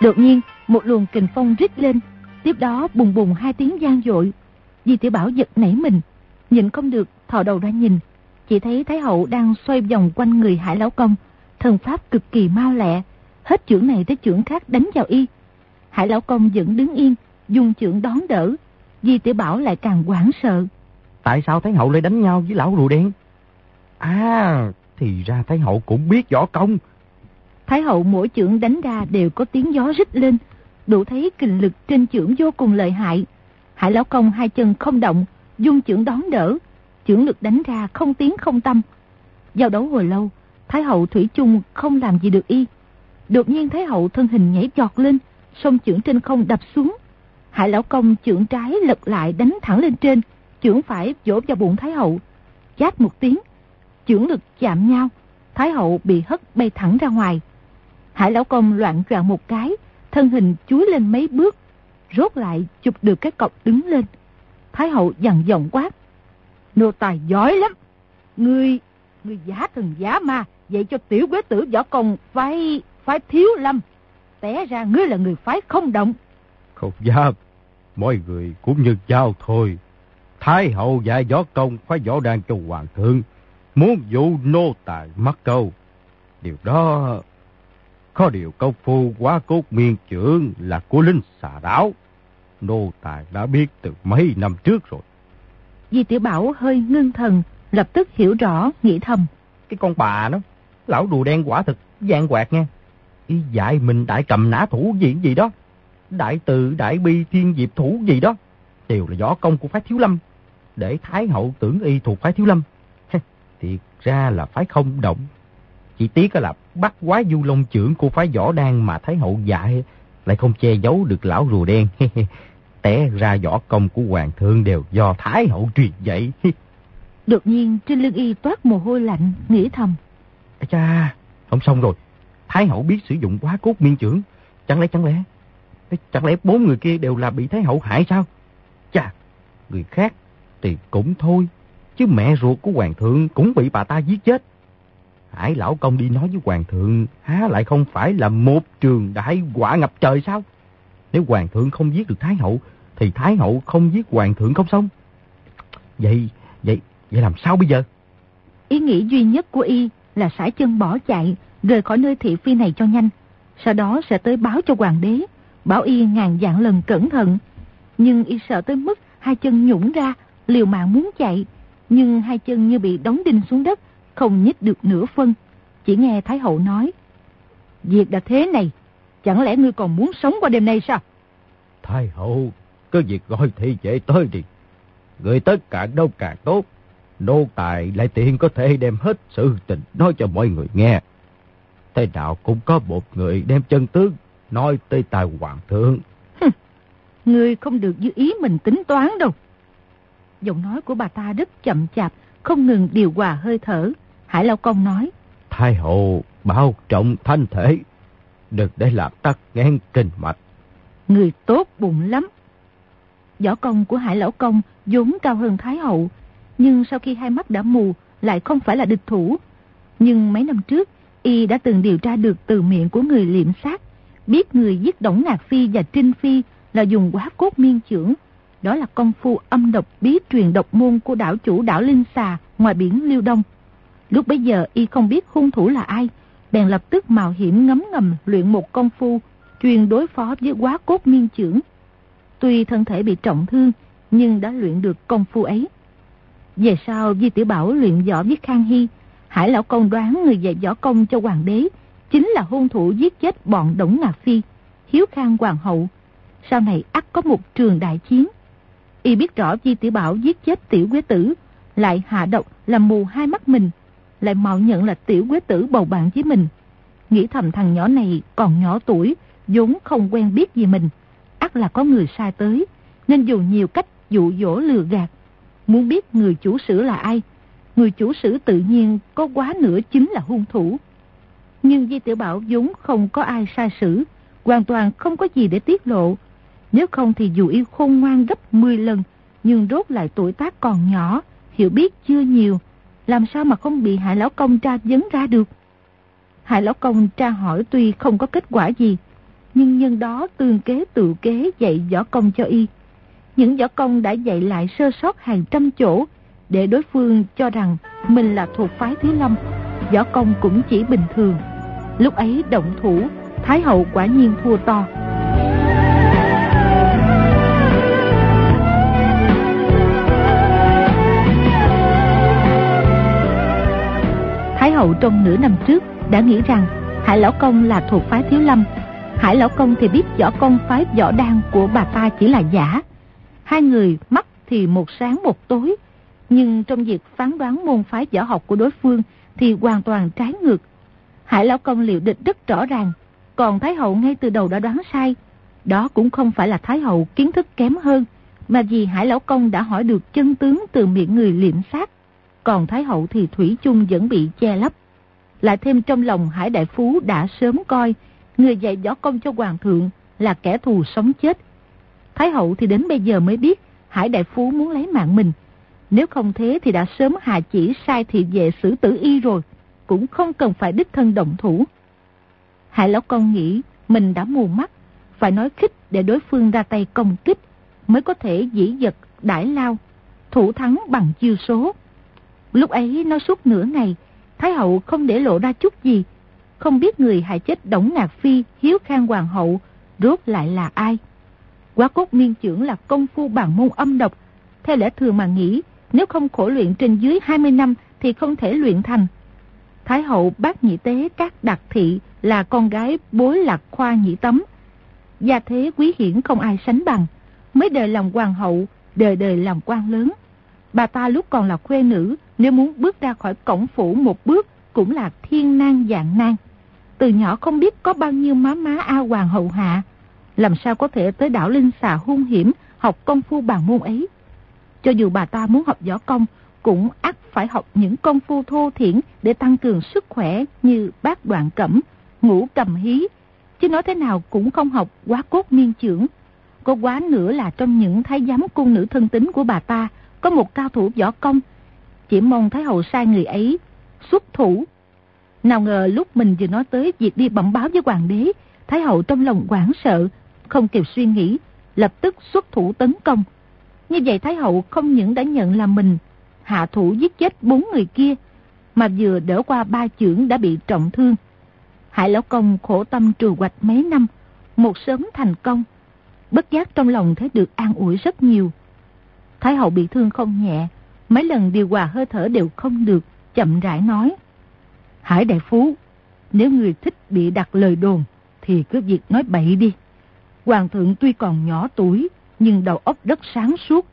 Đột nhiên, một luồng kình phong rít lên, tiếp đó bùng bùng hai tiếng gian dội. Di tiểu Bảo giật nảy mình, nhìn không được, thò đầu ra nhìn, chỉ thấy Thái Hậu đang xoay vòng quanh người Hải Lão Công, thần pháp cực kỳ mau lẹ, hết chưởng này tới chưởng khác đánh vào y. Hải Lão Công vẫn đứng yên, dùng chưởng đón đỡ, Di tiểu Bảo lại càng hoảng sợ. Tại sao Thái Hậu lại đánh nhau với lão rùa đen? À, thì ra Thái Hậu cũng biết võ công. Thái hậu mỗi chưởng đánh ra đều có tiếng gió rít lên, đủ thấy kình lực trên chưởng vô cùng lợi hại. Hải lão công hai chân không động, dung chưởng đón đỡ, chưởng lực đánh ra không tiếng không tâm. Giao đấu hồi lâu, Thái hậu thủy chung không làm gì được y. Đột nhiên Thái hậu thân hình nhảy giọt lên, song chưởng trên không đập xuống. Hải lão công chưởng trái lật lại đánh thẳng lên trên, chưởng phải vỗ vào bụng Thái hậu. Chát một tiếng, chưởng lực chạm nhau, Thái hậu bị hất bay thẳng ra ngoài. Hải lão công loạn choạng một cái, thân hình chúi lên mấy bước, rốt lại chụp được cái cọc đứng lên. Thái hậu dằn giọng quát. Nô tài giỏi lắm. Ngươi, ngươi giả thần giả ma, vậy cho tiểu quế tử võ công phải, phải thiếu lâm. Té ra ngươi là người phái không động. Không dám, mọi người cũng như giao thôi. Thái hậu dạy võ công phải võ đàn cho hoàng thượng. Muốn dụ nô tài mắc câu. Điều đó có điều công phu quá cốt miên trưởng là của linh xà đảo. Nô tài đã biết từ mấy năm trước rồi. Di Tiểu Bảo hơi ngưng thần, lập tức hiểu rõ, nghĩ thầm. Cái con bà nó, lão rùa đen quả thực, gian quạt nghe. Ý dạy mình đại cầm nã thủ gì gì đó. Đại từ, đại bi, thiên diệp thủ gì đó. Đều là võ công của phái thiếu lâm. Để Thái hậu tưởng y thuộc phái thiếu lâm. Thiệt ra là phái không động. Chỉ tiếc là bắt quá du long trưởng của phái võ đan mà Thái hậu dạy lại không che giấu được lão rùa đen. Té ra võ công của hoàng thượng đều do Thái hậu truyền dạy. Đột nhiên trên lưng y toát mồ hôi lạnh, nghĩ thầm. À cha, không xong rồi. Thái hậu biết sử dụng quá cốt miên trưởng. Chẳng lẽ, chẳng lẽ, chẳng lẽ bốn người kia đều là bị Thái hậu hại sao? Chà, người khác thì cũng thôi. Chứ mẹ ruột của hoàng thượng cũng bị bà ta giết chết. Hải lão công đi nói với hoàng thượng, há lại không phải là một trường đại quả ngập trời sao? Nếu hoàng thượng không giết được thái hậu, thì thái hậu không giết hoàng thượng không xong. Vậy, vậy, vậy làm sao bây giờ? Ý nghĩ duy nhất của y là sải chân bỏ chạy, rời khỏi nơi thị phi này cho nhanh. Sau đó sẽ tới báo cho hoàng đế, bảo y ngàn dạng lần cẩn thận. Nhưng y sợ tới mức hai chân nhũng ra, liều mạng muốn chạy, nhưng hai chân như bị đóng đinh xuống đất, không nhích được nửa phân. Chỉ nghe Thái Hậu nói, Việc đã thế này, chẳng lẽ ngươi còn muốn sống qua đêm nay sao? Thái Hậu, cứ việc gọi thị vệ tới đi. Người tất cả đâu càng tốt. Nô tài lại tiện có thể đem hết sự tình nói cho mọi người nghe. Thế nào cũng có một người đem chân tướng nói tới tài hoàng thượng. Ngươi không được như ý mình tính toán đâu. Giọng nói của bà ta rất chậm chạp, không ngừng điều hòa hơi thở. Hải Lao Công nói. Thái hậu bao trọng thanh thể, đừng để làm tắc nghẽn kinh mạch. Người tốt bụng lắm. Võ công của Hải Lão Công vốn cao hơn Thái hậu, nhưng sau khi hai mắt đã mù lại không phải là địch thủ. Nhưng mấy năm trước, y đã từng điều tra được từ miệng của người liệm sát, biết người giết Đổng Ngạc Phi và Trinh Phi là dùng quá cốt miên trưởng. Đó là công phu âm độc bí truyền độc môn của đảo chủ đảo Linh Xà ngoài biển Liêu Đông. Lúc bấy giờ y không biết hung thủ là ai, bèn lập tức mạo hiểm ngấm ngầm luyện một công phu chuyên đối phó với quá cốt miên trưởng. Tuy thân thể bị trọng thương, nhưng đã luyện được công phu ấy. Về sau Di Tiểu Bảo luyện võ với Khang Hy, Hải Lão Công đoán người dạy võ công cho hoàng đế chính là hung thủ giết chết bọn Đổng Ngạc Phi, Hiếu Khang Hoàng hậu. Sau này ắt có một trường đại chiến. Y biết rõ Di Tiểu Bảo giết chết Tiểu Quế Tử, lại hạ độc làm mù hai mắt mình, lại mạo nhận là Tiểu Quế Tử bầu bạn với mình. Nghĩ thầm thằng nhỏ này còn nhỏ tuổi, vốn không quen biết gì mình. ắt là có người sai tới, nên dùng nhiều cách dụ dỗ lừa gạt. Muốn biết người chủ sử là ai, người chủ sử tự nhiên có quá nữa chính là hung thủ. Nhưng Di Tiểu Bảo vốn không có ai sai sử, hoàn toàn không có gì để tiết lộ. Nếu không thì dù y khôn ngoan gấp 10 lần, nhưng rốt lại tuổi tác còn nhỏ, hiểu biết chưa nhiều, làm sao mà không bị Hải Lão Công tra vấn ra được. Hải Lão Công tra hỏi tuy không có kết quả gì, nhưng nhân đó tương kế tự kế dạy võ công cho y. Những võ công đã dạy lại sơ sót hàng trăm chỗ, để đối phương cho rằng mình là thuộc phái thứ Lâm, võ công cũng chỉ bình thường. Lúc ấy động thủ, Thái Hậu quả nhiên thua to. Hậu trong nửa năm trước đã nghĩ rằng Hải Lão Công là thuộc phái Thiếu Lâm. Hải Lão Công thì biết võ công phái võ đan của bà ta chỉ là giả. Hai người mắt thì một sáng một tối, nhưng trong việc phán đoán môn phái võ học của đối phương thì hoàn toàn trái ngược. Hải Lão Công liệu địch rất rõ ràng, còn Thái Hậu ngay từ đầu đã đoán sai. Đó cũng không phải là Thái Hậu kiến thức kém hơn, mà vì Hải Lão Công đã hỏi được chân tướng từ miệng người liệm sát. Còn Thái Hậu thì Thủy chung vẫn bị che lấp. Lại thêm trong lòng Hải Đại Phú đã sớm coi người dạy võ công cho Hoàng thượng là kẻ thù sống chết. Thái Hậu thì đến bây giờ mới biết Hải Đại Phú muốn lấy mạng mình. Nếu không thế thì đã sớm hạ chỉ sai thị vệ xử tử y rồi, cũng không cần phải đích thân động thủ. Hải Lão Công nghĩ mình đã mù mắt, phải nói khích để đối phương ra tay công kích, mới có thể dĩ giật, đãi lao, thủ thắng bằng chiêu số. Lúc ấy nó suốt nửa ngày, Thái Hậu không để lộ ra chút gì, không biết người hại chết Đổng Ngạc Phi, Hiếu Khang Hoàng hậu, rốt lại là ai. Quá cốt miên trưởng là công phu bằng môn âm độc, theo lẽ thường mà nghĩ, nếu không khổ luyện trên dưới 20 năm thì không thể luyện thành. Thái hậu bác nhị tế các đặc thị là con gái bối lạc khoa nhị tấm. Gia thế quý hiển không ai sánh bằng, mới đời làm hoàng hậu, đời đời làm quan lớn. Bà ta lúc còn là khuê nữ, nếu muốn bước ra khỏi cổng phủ một bước cũng là thiên nan dạng nan. Từ nhỏ không biết có bao nhiêu má má A Hoàng hậu hạ, làm sao có thể tới đảo Linh xà hung hiểm học công phu bàn môn ấy. Cho dù bà ta muốn học võ công, cũng ắt phải học những công phu thô thiển để tăng cường sức khỏe như bát đoạn cẩm, ngũ cầm hí, chứ nói thế nào cũng không học quá cốt miên trưởng. Có quá nữa là trong những thái giám cung nữ thân tính của bà ta có một cao thủ võ công. Chỉ mong Thái Hậu sai người ấy xuất thủ. Nào ngờ lúc mình vừa nói tới việc đi bẩm báo với hoàng đế, Thái Hậu trong lòng quảng sợ, không kịp suy nghĩ, lập tức xuất thủ tấn công. Như vậy Thái Hậu không những đã nhận là mình hạ thủ giết chết bốn người kia, mà vừa đỡ qua ba chưởng đã bị trọng thương. Hải Lão Công khổ tâm trừ hoạch mấy năm, một sớm thành công. Bất giác trong lòng thấy được an ủi rất nhiều. Thái Hậu bị thương không nhẹ, mấy lần điều hòa hơi thở đều không được, chậm rãi nói. Hải Đại Phú, nếu người thích bị đặt lời đồn, thì cứ việc nói bậy đi. Hoàng thượng tuy còn nhỏ tuổi, nhưng đầu óc rất sáng suốt.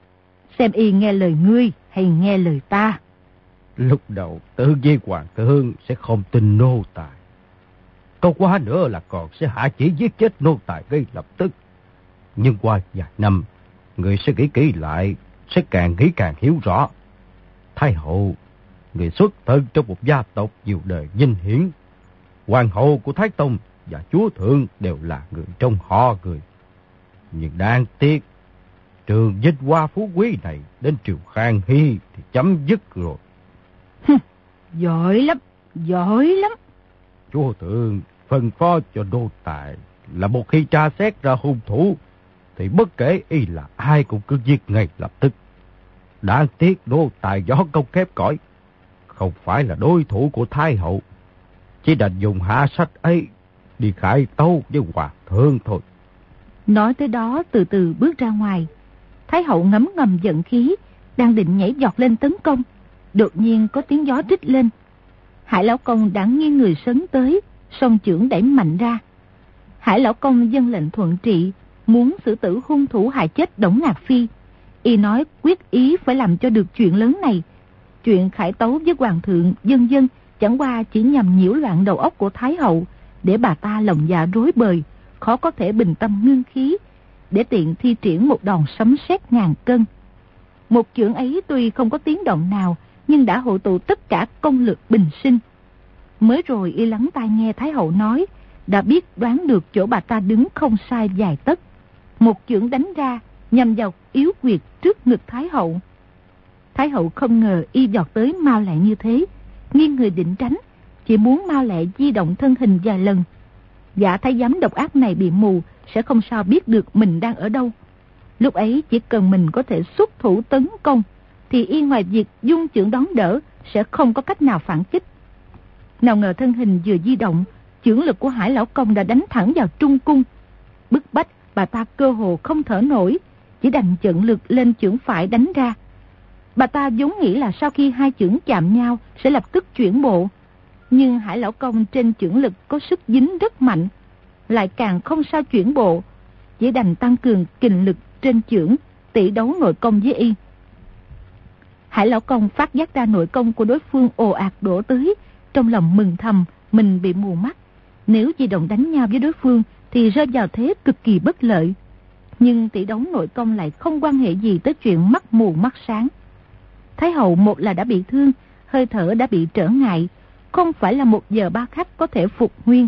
Xem y nghe lời ngươi hay nghe lời ta. Lúc đầu tự với hoàng thượng sẽ không tin nô tài. câu quá nữa là còn sẽ hạ chỉ giết chết nô tài ngay lập tức. Nhưng qua vài năm, người sẽ nghĩ kỹ lại, sẽ càng nghĩ càng hiểu rõ. Thái hậu, người xuất thân trong một gia tộc nhiều đời vinh hiển. Hoàng hậu của Thái Tông và chúa thượng đều là người trong họ người. Nhưng đáng tiếc, trường dịch hoa phú quý này đến triều Khang Hy thì chấm dứt rồi. giỏi lắm, giỏi lắm. Chúa thượng phân phó cho đô tài là một khi tra xét ra hung thủ thì bất kể y là ai cũng cứ giết ngay lập tức. Đáng tiếc đô tài gió công kép cõi, không phải là đối thủ của Thái hậu. Chỉ đành dùng hạ sách ấy đi khải tâu với hòa thượng thôi. Nói tới đó từ từ bước ra ngoài. Thái hậu ngấm ngầm giận khí, đang định nhảy giọt lên tấn công. Đột nhiên có tiếng gió rít lên. Hải lão công đã nghiêng người sấn tới, song trưởng đẩy mạnh ra. Hải lão công dân lệnh thuận trị, muốn xử tử hung thủ hại chết Đổng Ngạc Phi. Y nói quyết ý phải làm cho được chuyện lớn này. Chuyện khải tấu với hoàng thượng, dân dân chẳng qua chỉ nhằm nhiễu loạn đầu óc của Thái hậu, để bà ta lòng dạ rối bời, khó có thể bình tâm ngưng khí, để tiện thi triển một đòn sấm sét ngàn cân. Một chưởng ấy tuy không có tiếng động nào, nhưng đã hội tụ tất cả công lực bình sinh. Mới rồi y lắng tai nghe Thái Hậu nói, đã biết đoán được chỗ bà ta đứng không sai dài tất. Một chưởng đánh ra, nhằm vào yếu quyệt trước ngực Thái Hậu. Thái Hậu không ngờ y giọt tới mau lẹ như thế, nghiêng người định tránh, chỉ muốn mau lẹ di động thân hình vài lần. giả thái giám độc ác này bị mù, sẽ không sao biết được mình đang ở đâu. Lúc ấy chỉ cần mình có thể xuất thủ tấn công, thì y ngoài việc dung trưởng đón đỡ, sẽ không có cách nào phản kích. Nào ngờ thân hình vừa di động, trưởng lực của Hải Lão Công đã đánh thẳng vào trung cung. Bức bách, bà ta cơ hồ không thở nổi, chỉ đành trận lực lên trưởng phải đánh ra. Bà ta vốn nghĩ là sau khi hai chưởng chạm nhau sẽ lập tức chuyển bộ, nhưng Hải Lão Công trên trưởng lực có sức dính rất mạnh, lại càng không sao chuyển bộ, chỉ đành tăng cường kình lực trên trưởng, tỷ đấu nội công với y. Hải Lão Công phát giác ra nội công của đối phương ồ ạt đổ tới, trong lòng mừng thầm, mình bị mù mắt. Nếu di động đánh nhau với đối phương thì rơi vào thế cực kỳ bất lợi. Nhưng tỷ đấu nội công lại không quan hệ gì tới chuyện mắt mù mắt sáng. Thái hậu một là đã bị thương, hơi thở đã bị trở ngại, không phải là một giờ ba khắc có thể phục nguyên.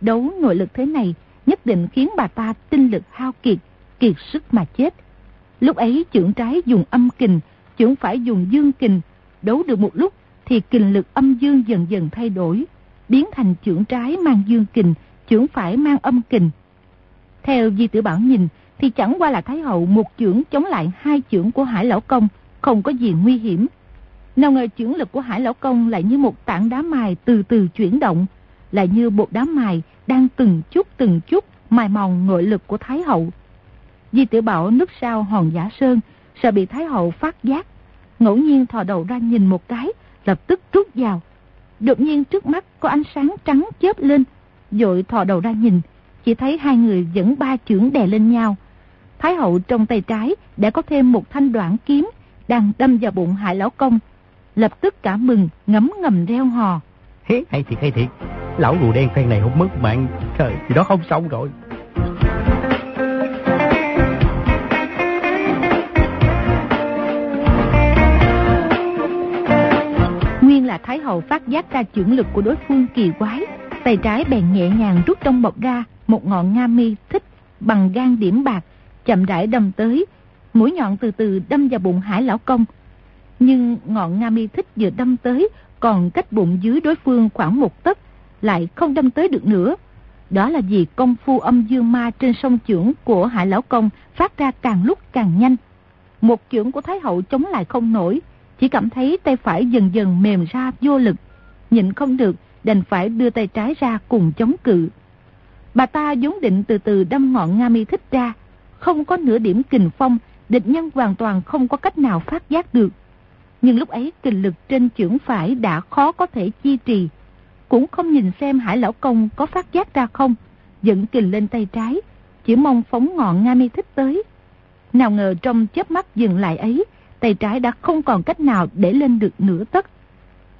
Đấu nội lực thế này nhất định khiến bà ta tinh lực hao kiệt, kiệt sức mà chết. Lúc ấy trưởng trái dùng âm kình, trưởng phải dùng dương kình. Đấu được một lúc thì kình lực âm dương dần dần thay đổi, biến thành trưởng trái mang dương kình, chưởng phải mang âm kình. Theo Di Tử Bảo nhìn thì chẳng qua là Thái Hậu một chưởng chống lại hai chưởng của Hải Lão Công, không có gì nguy hiểm. Nào ngờ chưởng lực của Hải Lão Công lại như một tảng đá mài từ từ chuyển động, lại như một đá mài đang từng chút từng chút mài mòn nội lực của Thái Hậu. Di tiểu Bảo núp sau hòn giả sơn, sợ bị Thái Hậu phát giác. ngẫu nhiên thò đầu ra nhìn một cái, lập tức rút vào. Đột nhiên trước mắt có ánh sáng trắng chớp lên, dội thò đầu ra nhìn, chỉ thấy hai người dẫn ba chưởng đè lên nhau. Thái hậu trong tay trái đã có thêm một thanh đoạn kiếm đang đâm vào bụng hải lão công. Lập tức cả mừng, ngấm ngầm reo hò. Hế, hay thiệt, hay thiệt. Lão rùa đen phen này không mất mạng, trời, thì đó không xong rồi. Nguyên là Thái hậu phát giác ra chưởng lực của đối phương kỳ quái, tay trái bèn nhẹ nhàng rút trong bọc ra một ngọn nga mi thích bằng gan điểm bạc, chậm rãi đâm tới, mũi nhọn từ từ đâm vào bụng hải lão công. Nhưng ngọn nga mi thích vừa đâm tới, còn cách bụng dưới đối phương khoảng một tấc, lại không đâm tới được nữa. Đó là vì công phu âm dương ma trên sông trưởng của hải lão công phát ra càng lúc càng nhanh. Một trưởng của Thái hậu chống lại không nổi, chỉ cảm thấy tay phải dần dần mềm ra vô lực. Nhịn không được, đành phải đưa tay trái ra cùng chống cự. Bà ta vốn định từ từ đâm ngọn Nga mi thích ra, không có nửa điểm kình phong, địch nhân hoàn toàn không có cách nào phát giác được. Nhưng lúc ấy kình lực trên chưởng phải đã khó có thể chi trì, cũng không nhìn xem hải lão công có phát giác ra không, dẫn kình lên tay trái, chỉ mong phóng ngọn Nga mi thích tới. Nào ngờ trong chớp mắt dừng lại ấy, tay trái đã không còn cách nào để lên được nửa tấc.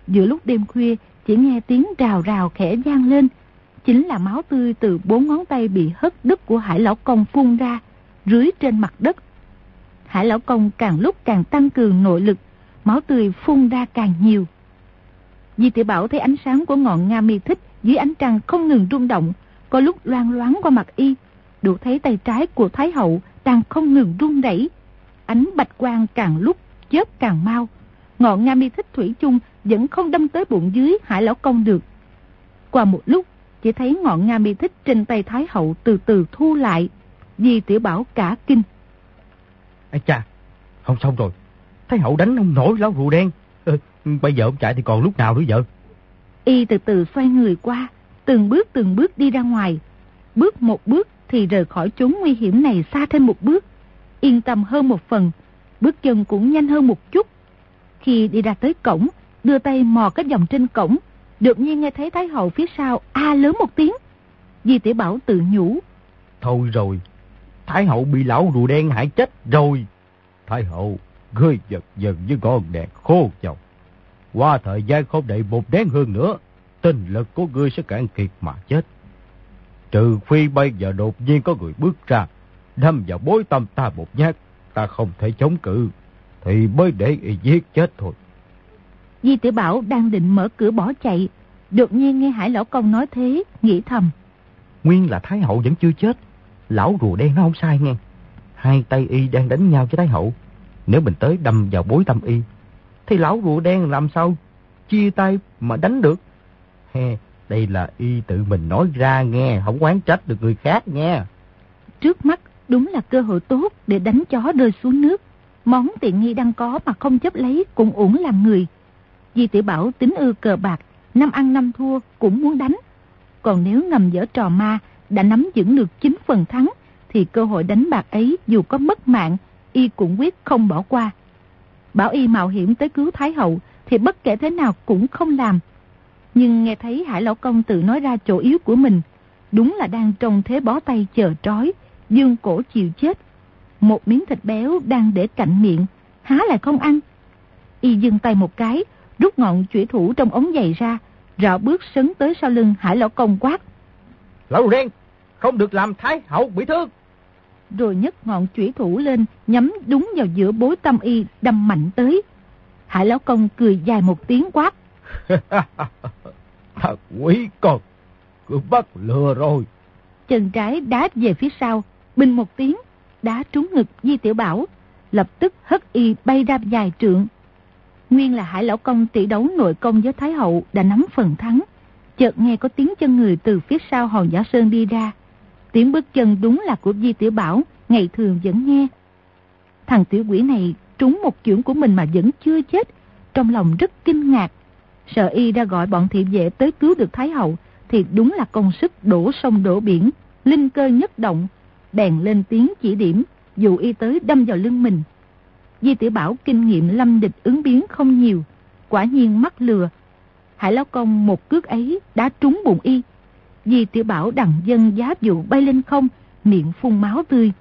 Giữa lúc đêm khuya, chỉ nghe tiếng rào rào khẽ vang lên, chính là máu tươi từ bốn ngón tay bị hất đứt của hải lão công phun ra, rưới trên mặt đất. Hải lão công càng lúc càng tăng cường nội lực, máu tươi phun ra càng nhiều. Di tiểu Bảo thấy ánh sáng của ngọn Nga mi thích dưới ánh trăng không ngừng rung động, có lúc loan loáng qua mặt y, được thấy tay trái của Thái hậu đang không ngừng rung đẩy. Ánh bạch quang càng lúc chớp càng mau, ngọn Nga mi thích thủy chung vẫn không đâm tới bụng dưới hải lão công được. Qua một lúc, chỉ thấy ngọn Nga mi thích trên tay Thái hậu từ từ thu lại, Di tiểu Bảo cả kinh. Ây cha, không xong rồi, Thái hậu đánh ông nổi lão rùa đen. Ừ, bây giờ ông chạy thì còn lúc nào nữa vợ? Y từ từ xoay người qua, từng bước từng bước đi ra ngoài. Bước một bước thì rời khỏi chốn nguy hiểm này xa thêm một bước. Yên tâm hơn một phần, bước chân cũng nhanh hơn một chút. Khi đi ra tới cổng, đưa tay mò cái vòng trên cổng, đột nhiên nghe thấy Thái hậu phía sau a lớn một tiếng. Di tiểu Bảo tự nhủ. Thôi rồi, Thái hậu bị lão rùa đen hại chết rồi. Thái hậu, ngươi giật dần với con đèn khô chọc. Qua thời gian không đầy một đén hơn nữa, tinh lực của ngươi sẽ cạn kiệt mà chết. Trừ phi bây giờ đột nhiên có người bước ra, đâm vào bối tâm ta một nhát, ta không thể chống cự, thì mới để y giết chết thôi. Di tiểu Bảo đang định mở cửa bỏ chạy, đột nhiên nghe Hải Lão Công nói thế, nghĩ thầm. Nguyên là Thái Hậu vẫn chưa chết, lão rùa đen nó không sai nghe. Hai tay y đang đánh nhau với Thái Hậu, nếu mình tới đâm vào bối tâm y, thì lão rùa đen làm sao chia tay mà đánh được. He, đây là y tự mình nói ra nghe, không quán trách được người khác nghe. Trước mắt đúng là cơ hội tốt để đánh chó rơi xuống nước. Món tiện nghi đang có mà không chấp lấy cũng uổng làm người. Di tiểu Bảo tính ưa cờ bạc, năm ăn năm thua cũng muốn đánh. Còn nếu ngầm dở trò ma, đã nắm giữ được 9 phần thắng, thì cơ hội đánh bạc ấy dù có mất mạng, y cũng quyết không bỏ qua. Bảo y mạo hiểm tới cứu Thái Hậu, thì bất kể thế nào cũng không làm. Nhưng nghe thấy Hải Lão Công tự nói ra chỗ yếu của mình, đúng là đang trong thế bó tay chờ trói, dương cổ chịu chết. Một miếng thịt béo đang để cạnh miệng, há lại không ăn. Y dừng tay một cái, rút ngọn chủy thủ trong ống giày ra, rạo bước sấn tới sau lưng Hải Lão Công quát. Lão đen, không được làm Thái Hậu bị thương. Rồi nhấc ngọn chủy thủ lên, nhắm đúng vào giữa bối tâm y, đâm mạnh tới. Hải Lão Công cười dài một tiếng quát. Thật quý con, cứ bắt lừa rồi. Chân trái đá về phía sau, bình một tiếng, đá trúng ngực Di Tiểu Bảo, lập tức hất y bay ra dài trượng. Nguyên là Hải Lão Công tỷ đấu nội công với Thái Hậu đã nắm phần thắng. Chợt nghe có tiếng chân người từ phía sau hòn giả sơn đi ra. Tiếng bước chân đúng là của Di Tiểu Bảo, ngày thường vẫn nghe. Thằng tiểu quỷ này trúng một chưởng của mình mà vẫn chưa chết, trong lòng rất kinh ngạc. Sợ y đã gọi bọn thị vệ tới cứu được Thái Hậu, thì đúng là công sức đổ sông đổ biển, linh cơ nhất động, bèn lên tiếng chỉ điểm, dù y tới đâm vào lưng mình. Di Tiểu Bảo kinh nghiệm lâm địch ứng biến không nhiều, quả nhiên mắc lừa. Hải Lão Công một cước ấy đã trúng bụng y. Di Tiểu Bảo đằng dân giá dụ bay lên không, miệng phun máu tươi.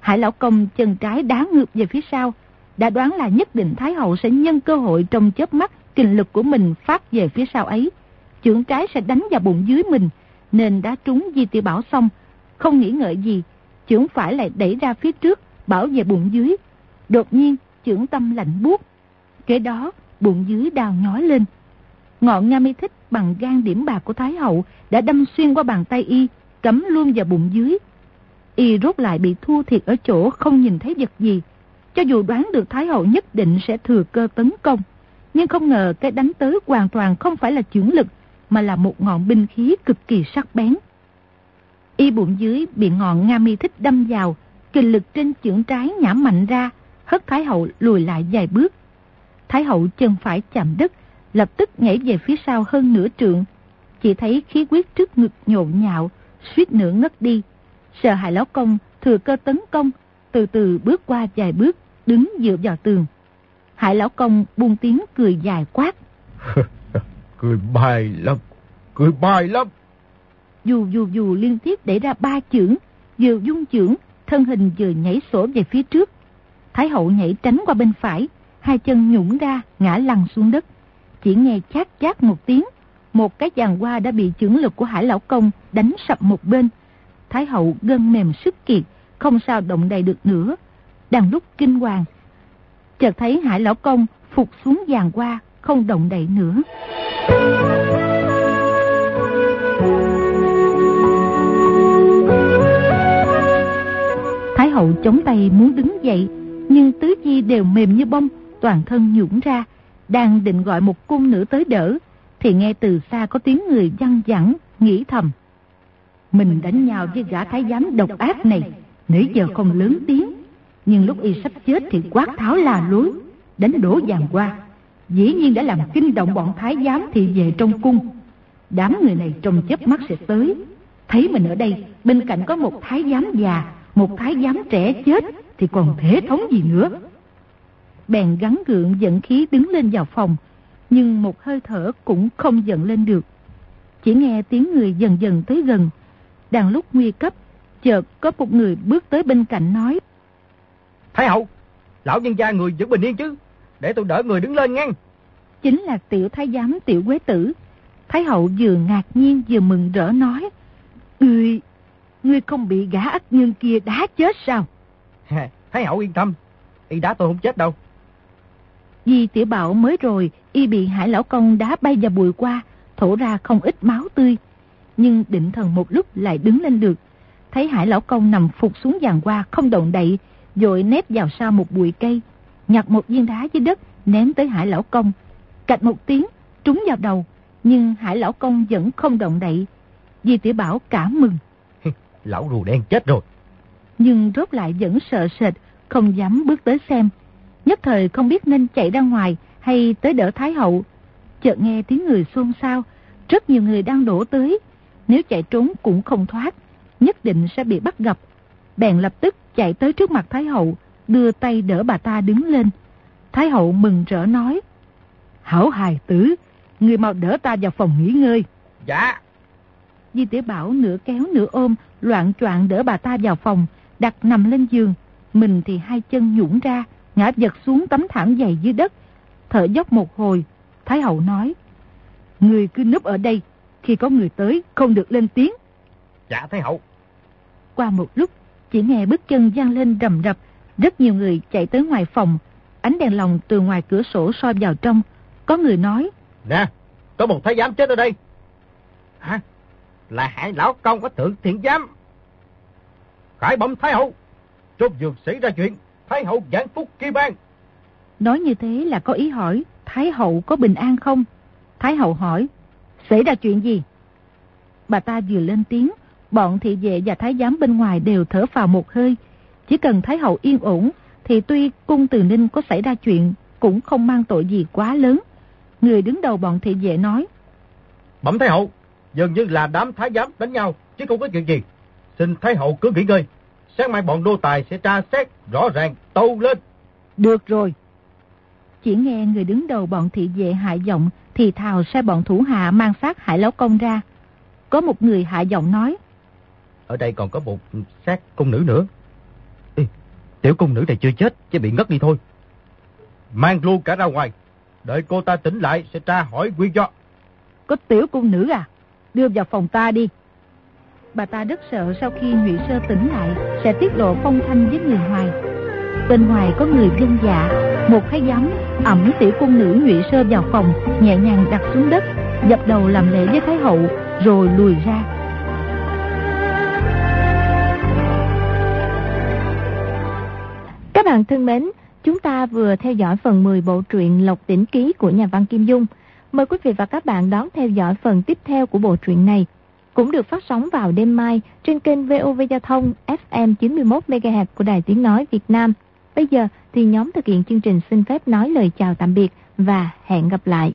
Hải Lão Công chân trái đá ngược về phía sau, đã đoán là nhất định Thái Hậu sẽ nhân cơ hội trong chớp mắt kinh lực của mình phát về phía sau ấy. Chưởng trái sẽ đánh vào bụng dưới mình, nên đã trúng Di Tiểu Bảo xong, không nghĩ ngợi gì, chưởng phải lại đẩy ra phía trước, bảo vệ bụng dưới. Đột nhiên, chưởng tâm lạnh buốt. Kế đó, bụng dưới đào nhói lên. Ngọn nga mi thích bằng gan điểm bạc của Thái Hậu đã đâm xuyên qua bàn tay y, cắm luôn vào bụng dưới. Y rốt lại bị thua thiệt ở chỗ không nhìn thấy vật gì. Cho dù đoán được Thái Hậu nhất định sẽ thừa cơ tấn công, nhưng không ngờ cái đánh tới hoàn toàn không phải là chưởng lực, mà là một ngọn binh khí cực kỳ sắc bén. Y bụng dưới bị ngọn Nga mi thích đâm vào, kinh lực trên chưởng trái nhả mạnh ra, hất Thái Hậu lùi lại vài bước. Thái Hậu chân phải chạm đất, lập tức nhảy về phía sau hơn nửa trượng. Chỉ thấy khí quyết trước ngực nhộn nhạo, suýt nữa ngất đi. Sợ hại lão công thừa cơ tấn công, từ từ bước qua vài bước, đứng dựa vào tường. Hải lão công buông tiếng cười dài quát. cười bài lắm, cười bài lắm. Dù dù dù liên tiếp đẩy ra ba chưởng, vừa dung chưởng, thân hình vừa nhảy sổ về phía trước. Thái hậu nhảy tránh qua bên phải, hai chân nhũng ra, ngã lăn xuống đất. Chỉ nghe chát chát một tiếng, một cái giàn hoa đã bị chưởng lực của hải lão công đánh sập một bên. Thái hậu gân mềm sức kiệt, không sao động đậy được nữa. Đang lúc kinh hoàng, chợt thấy hải lão công phục xuống giàn hoa, không động đậy nữa. Hậu chống tay muốn đứng dậy, nhưng tứ chi đều mềm như bông, toàn thân nhũng ra, đang định gọi một cung nữ tới đỡ, thì nghe từ xa có tiếng người văng vẳng, nghĩ thầm. Mình đánh nhau với gã thái giám độc ác này, nãy giờ không lớn tiếng, nhưng lúc y sắp chết thì quát tháo là lối, đánh đổ vàng qua. Dĩ nhiên đã làm kinh động bọn thái giám thì về trong cung. Đám người này trong chớp mắt sẽ tới. Thấy mình ở đây, bên cạnh có một thái giám già, một thái giám trẻ chết, thì còn thể thống gì nữa. Bèn gắn gượng dẫn khí đứng lên vào phòng, nhưng một hơi thở cũng không giận lên được. Chỉ nghe tiếng người dần dần tới gần. Đang lúc nguy cấp, chợt có một người bước tới bên cạnh nói. Thái hậu, lão nhân gia người giữ bình yên chứ, để tôi đỡ người đứng lên ngang. Chính là tiểu thái giám tiểu quế tử. Thái hậu vừa ngạc nhiên vừa mừng rỡ nói. Ngươi, ngươi không bị gã ác nhân kia đá chết sao? Thái hậu yên tâm, y đá tôi không chết đâu. Vì tiểu bảo mới rồi, y bị hải lão công đá bay vào bụi qua, thổ ra không ít máu tươi. Nhưng định thần một lúc lại đứng lên được. Thấy hải lão công nằm phục xuống giàn qua không động đậy, rồi nép vào sau một bụi cây, nhặt một viên đá dưới đất, ném tới hải lão công. Cạch một tiếng, trúng vào đầu, nhưng hải lão công vẫn không động đậy. Di tiểu bảo cảm mừng. Lão rùa đen chết rồi. Nhưng rốt lại vẫn sợ sệt, không dám bước tới xem. Nhất thời không biết nên chạy ra ngoài hay tới đỡ Thái Hậu. Chợt nghe tiếng người xôn xao, rất nhiều người đang đổ tới. Nếu chạy trốn cũng không thoát, nhất định sẽ bị bắt gặp. Bèn lập tức chạy tới trước mặt Thái Hậu, đưa tay đỡ bà ta đứng lên. Thái Hậu mừng rỡ nói, Hảo hài tử, người mau đỡ ta vào phòng nghỉ ngơi. Dạ. Di tiểu Bảo nửa kéo nửa ôm, loạn choạng đỡ bà ta vào phòng, đặt nằm lên giường. Mình thì hai chân nhũng ra, ngã giật xuống tấm thảm dày dưới đất. Thở dốc một hồi, Thái Hậu nói, Người cứ núp ở đây, khi có người tới không được lên tiếng. Dạ Thái Hậu. Qua một lúc, chỉ nghe bước chân vang lên rầm rập, rất nhiều người chạy tới ngoài phòng, ánh đèn lồng từ ngoài cửa sổ soi vào trong. Có người nói, Nè, có một thái giám chết ở đây. Hả? Là hải lão công có thượng thiện giám. Khải bẩm Thái Hậu, chốt dược xảy ra chuyện, Thái Hậu giảng phúc kỳ ban. Nói như thế là có ý hỏi, Thái Hậu có bình an không? Thái Hậu hỏi, xảy ra chuyện gì? Bà ta vừa lên tiếng, bọn thị vệ và thái giám bên ngoài đều thở vào một hơi. Chỉ cần Thái Hậu yên ổn, thì tuy cung từ ninh có xảy ra chuyện, cũng không mang tội gì quá lớn. Người đứng đầu bọn thị vệ nói, Bẩm Thái Hậu, dường như là đám thái giám đánh nhau, chứ không có chuyện gì. Xin Thái Hậu cứ nghỉ ngơi. Sáng mai bọn đô tài sẽ tra xét rõ ràng tâu lên. Được rồi. Chỉ nghe người đứng đầu bọn thị vệ hạ giọng thì thào sai bọn thủ hạ mang xác hải lão công ra. Có một người hạ giọng nói. Ở đây còn có một xác công nữ nữa. Ê, tiểu công nữ này chưa chết, chỉ bị ngất đi thôi. Mang luôn cả ra ngoài. Đợi cô ta tỉnh lại sẽ tra hỏi nguyên do. Có tiểu cung nữ à? Đưa vào phòng ta đi. Bà ta rất sợ sau khi Nguyễn Sơ tỉnh lại sẽ tiết lộ phong thanh với người ngoài. Bên ngoài có người dân dạ, một thái giám ẩm tiểu cung nữ Nguyễn Sơ vào phòng, nhẹ nhàng đặt xuống đất, dập đầu làm lễ với Thái Hậu, rồi lùi ra. Các bạn thân mến, chúng ta vừa theo dõi phần 10 bộ truyện Lộc Tỉnh Ký của nhà văn Kim Dung. Mời quý vị và các bạn đón theo dõi phần tiếp theo của bộ truyện này. Cũng được phát sóng vào đêm mai trên kênh VOV Giao thông FM 91MHz của Đài Tiếng Nói Việt Nam. Bây giờ thì nhóm thực hiện chương trình xin phép nói lời chào tạm biệt và hẹn gặp lại.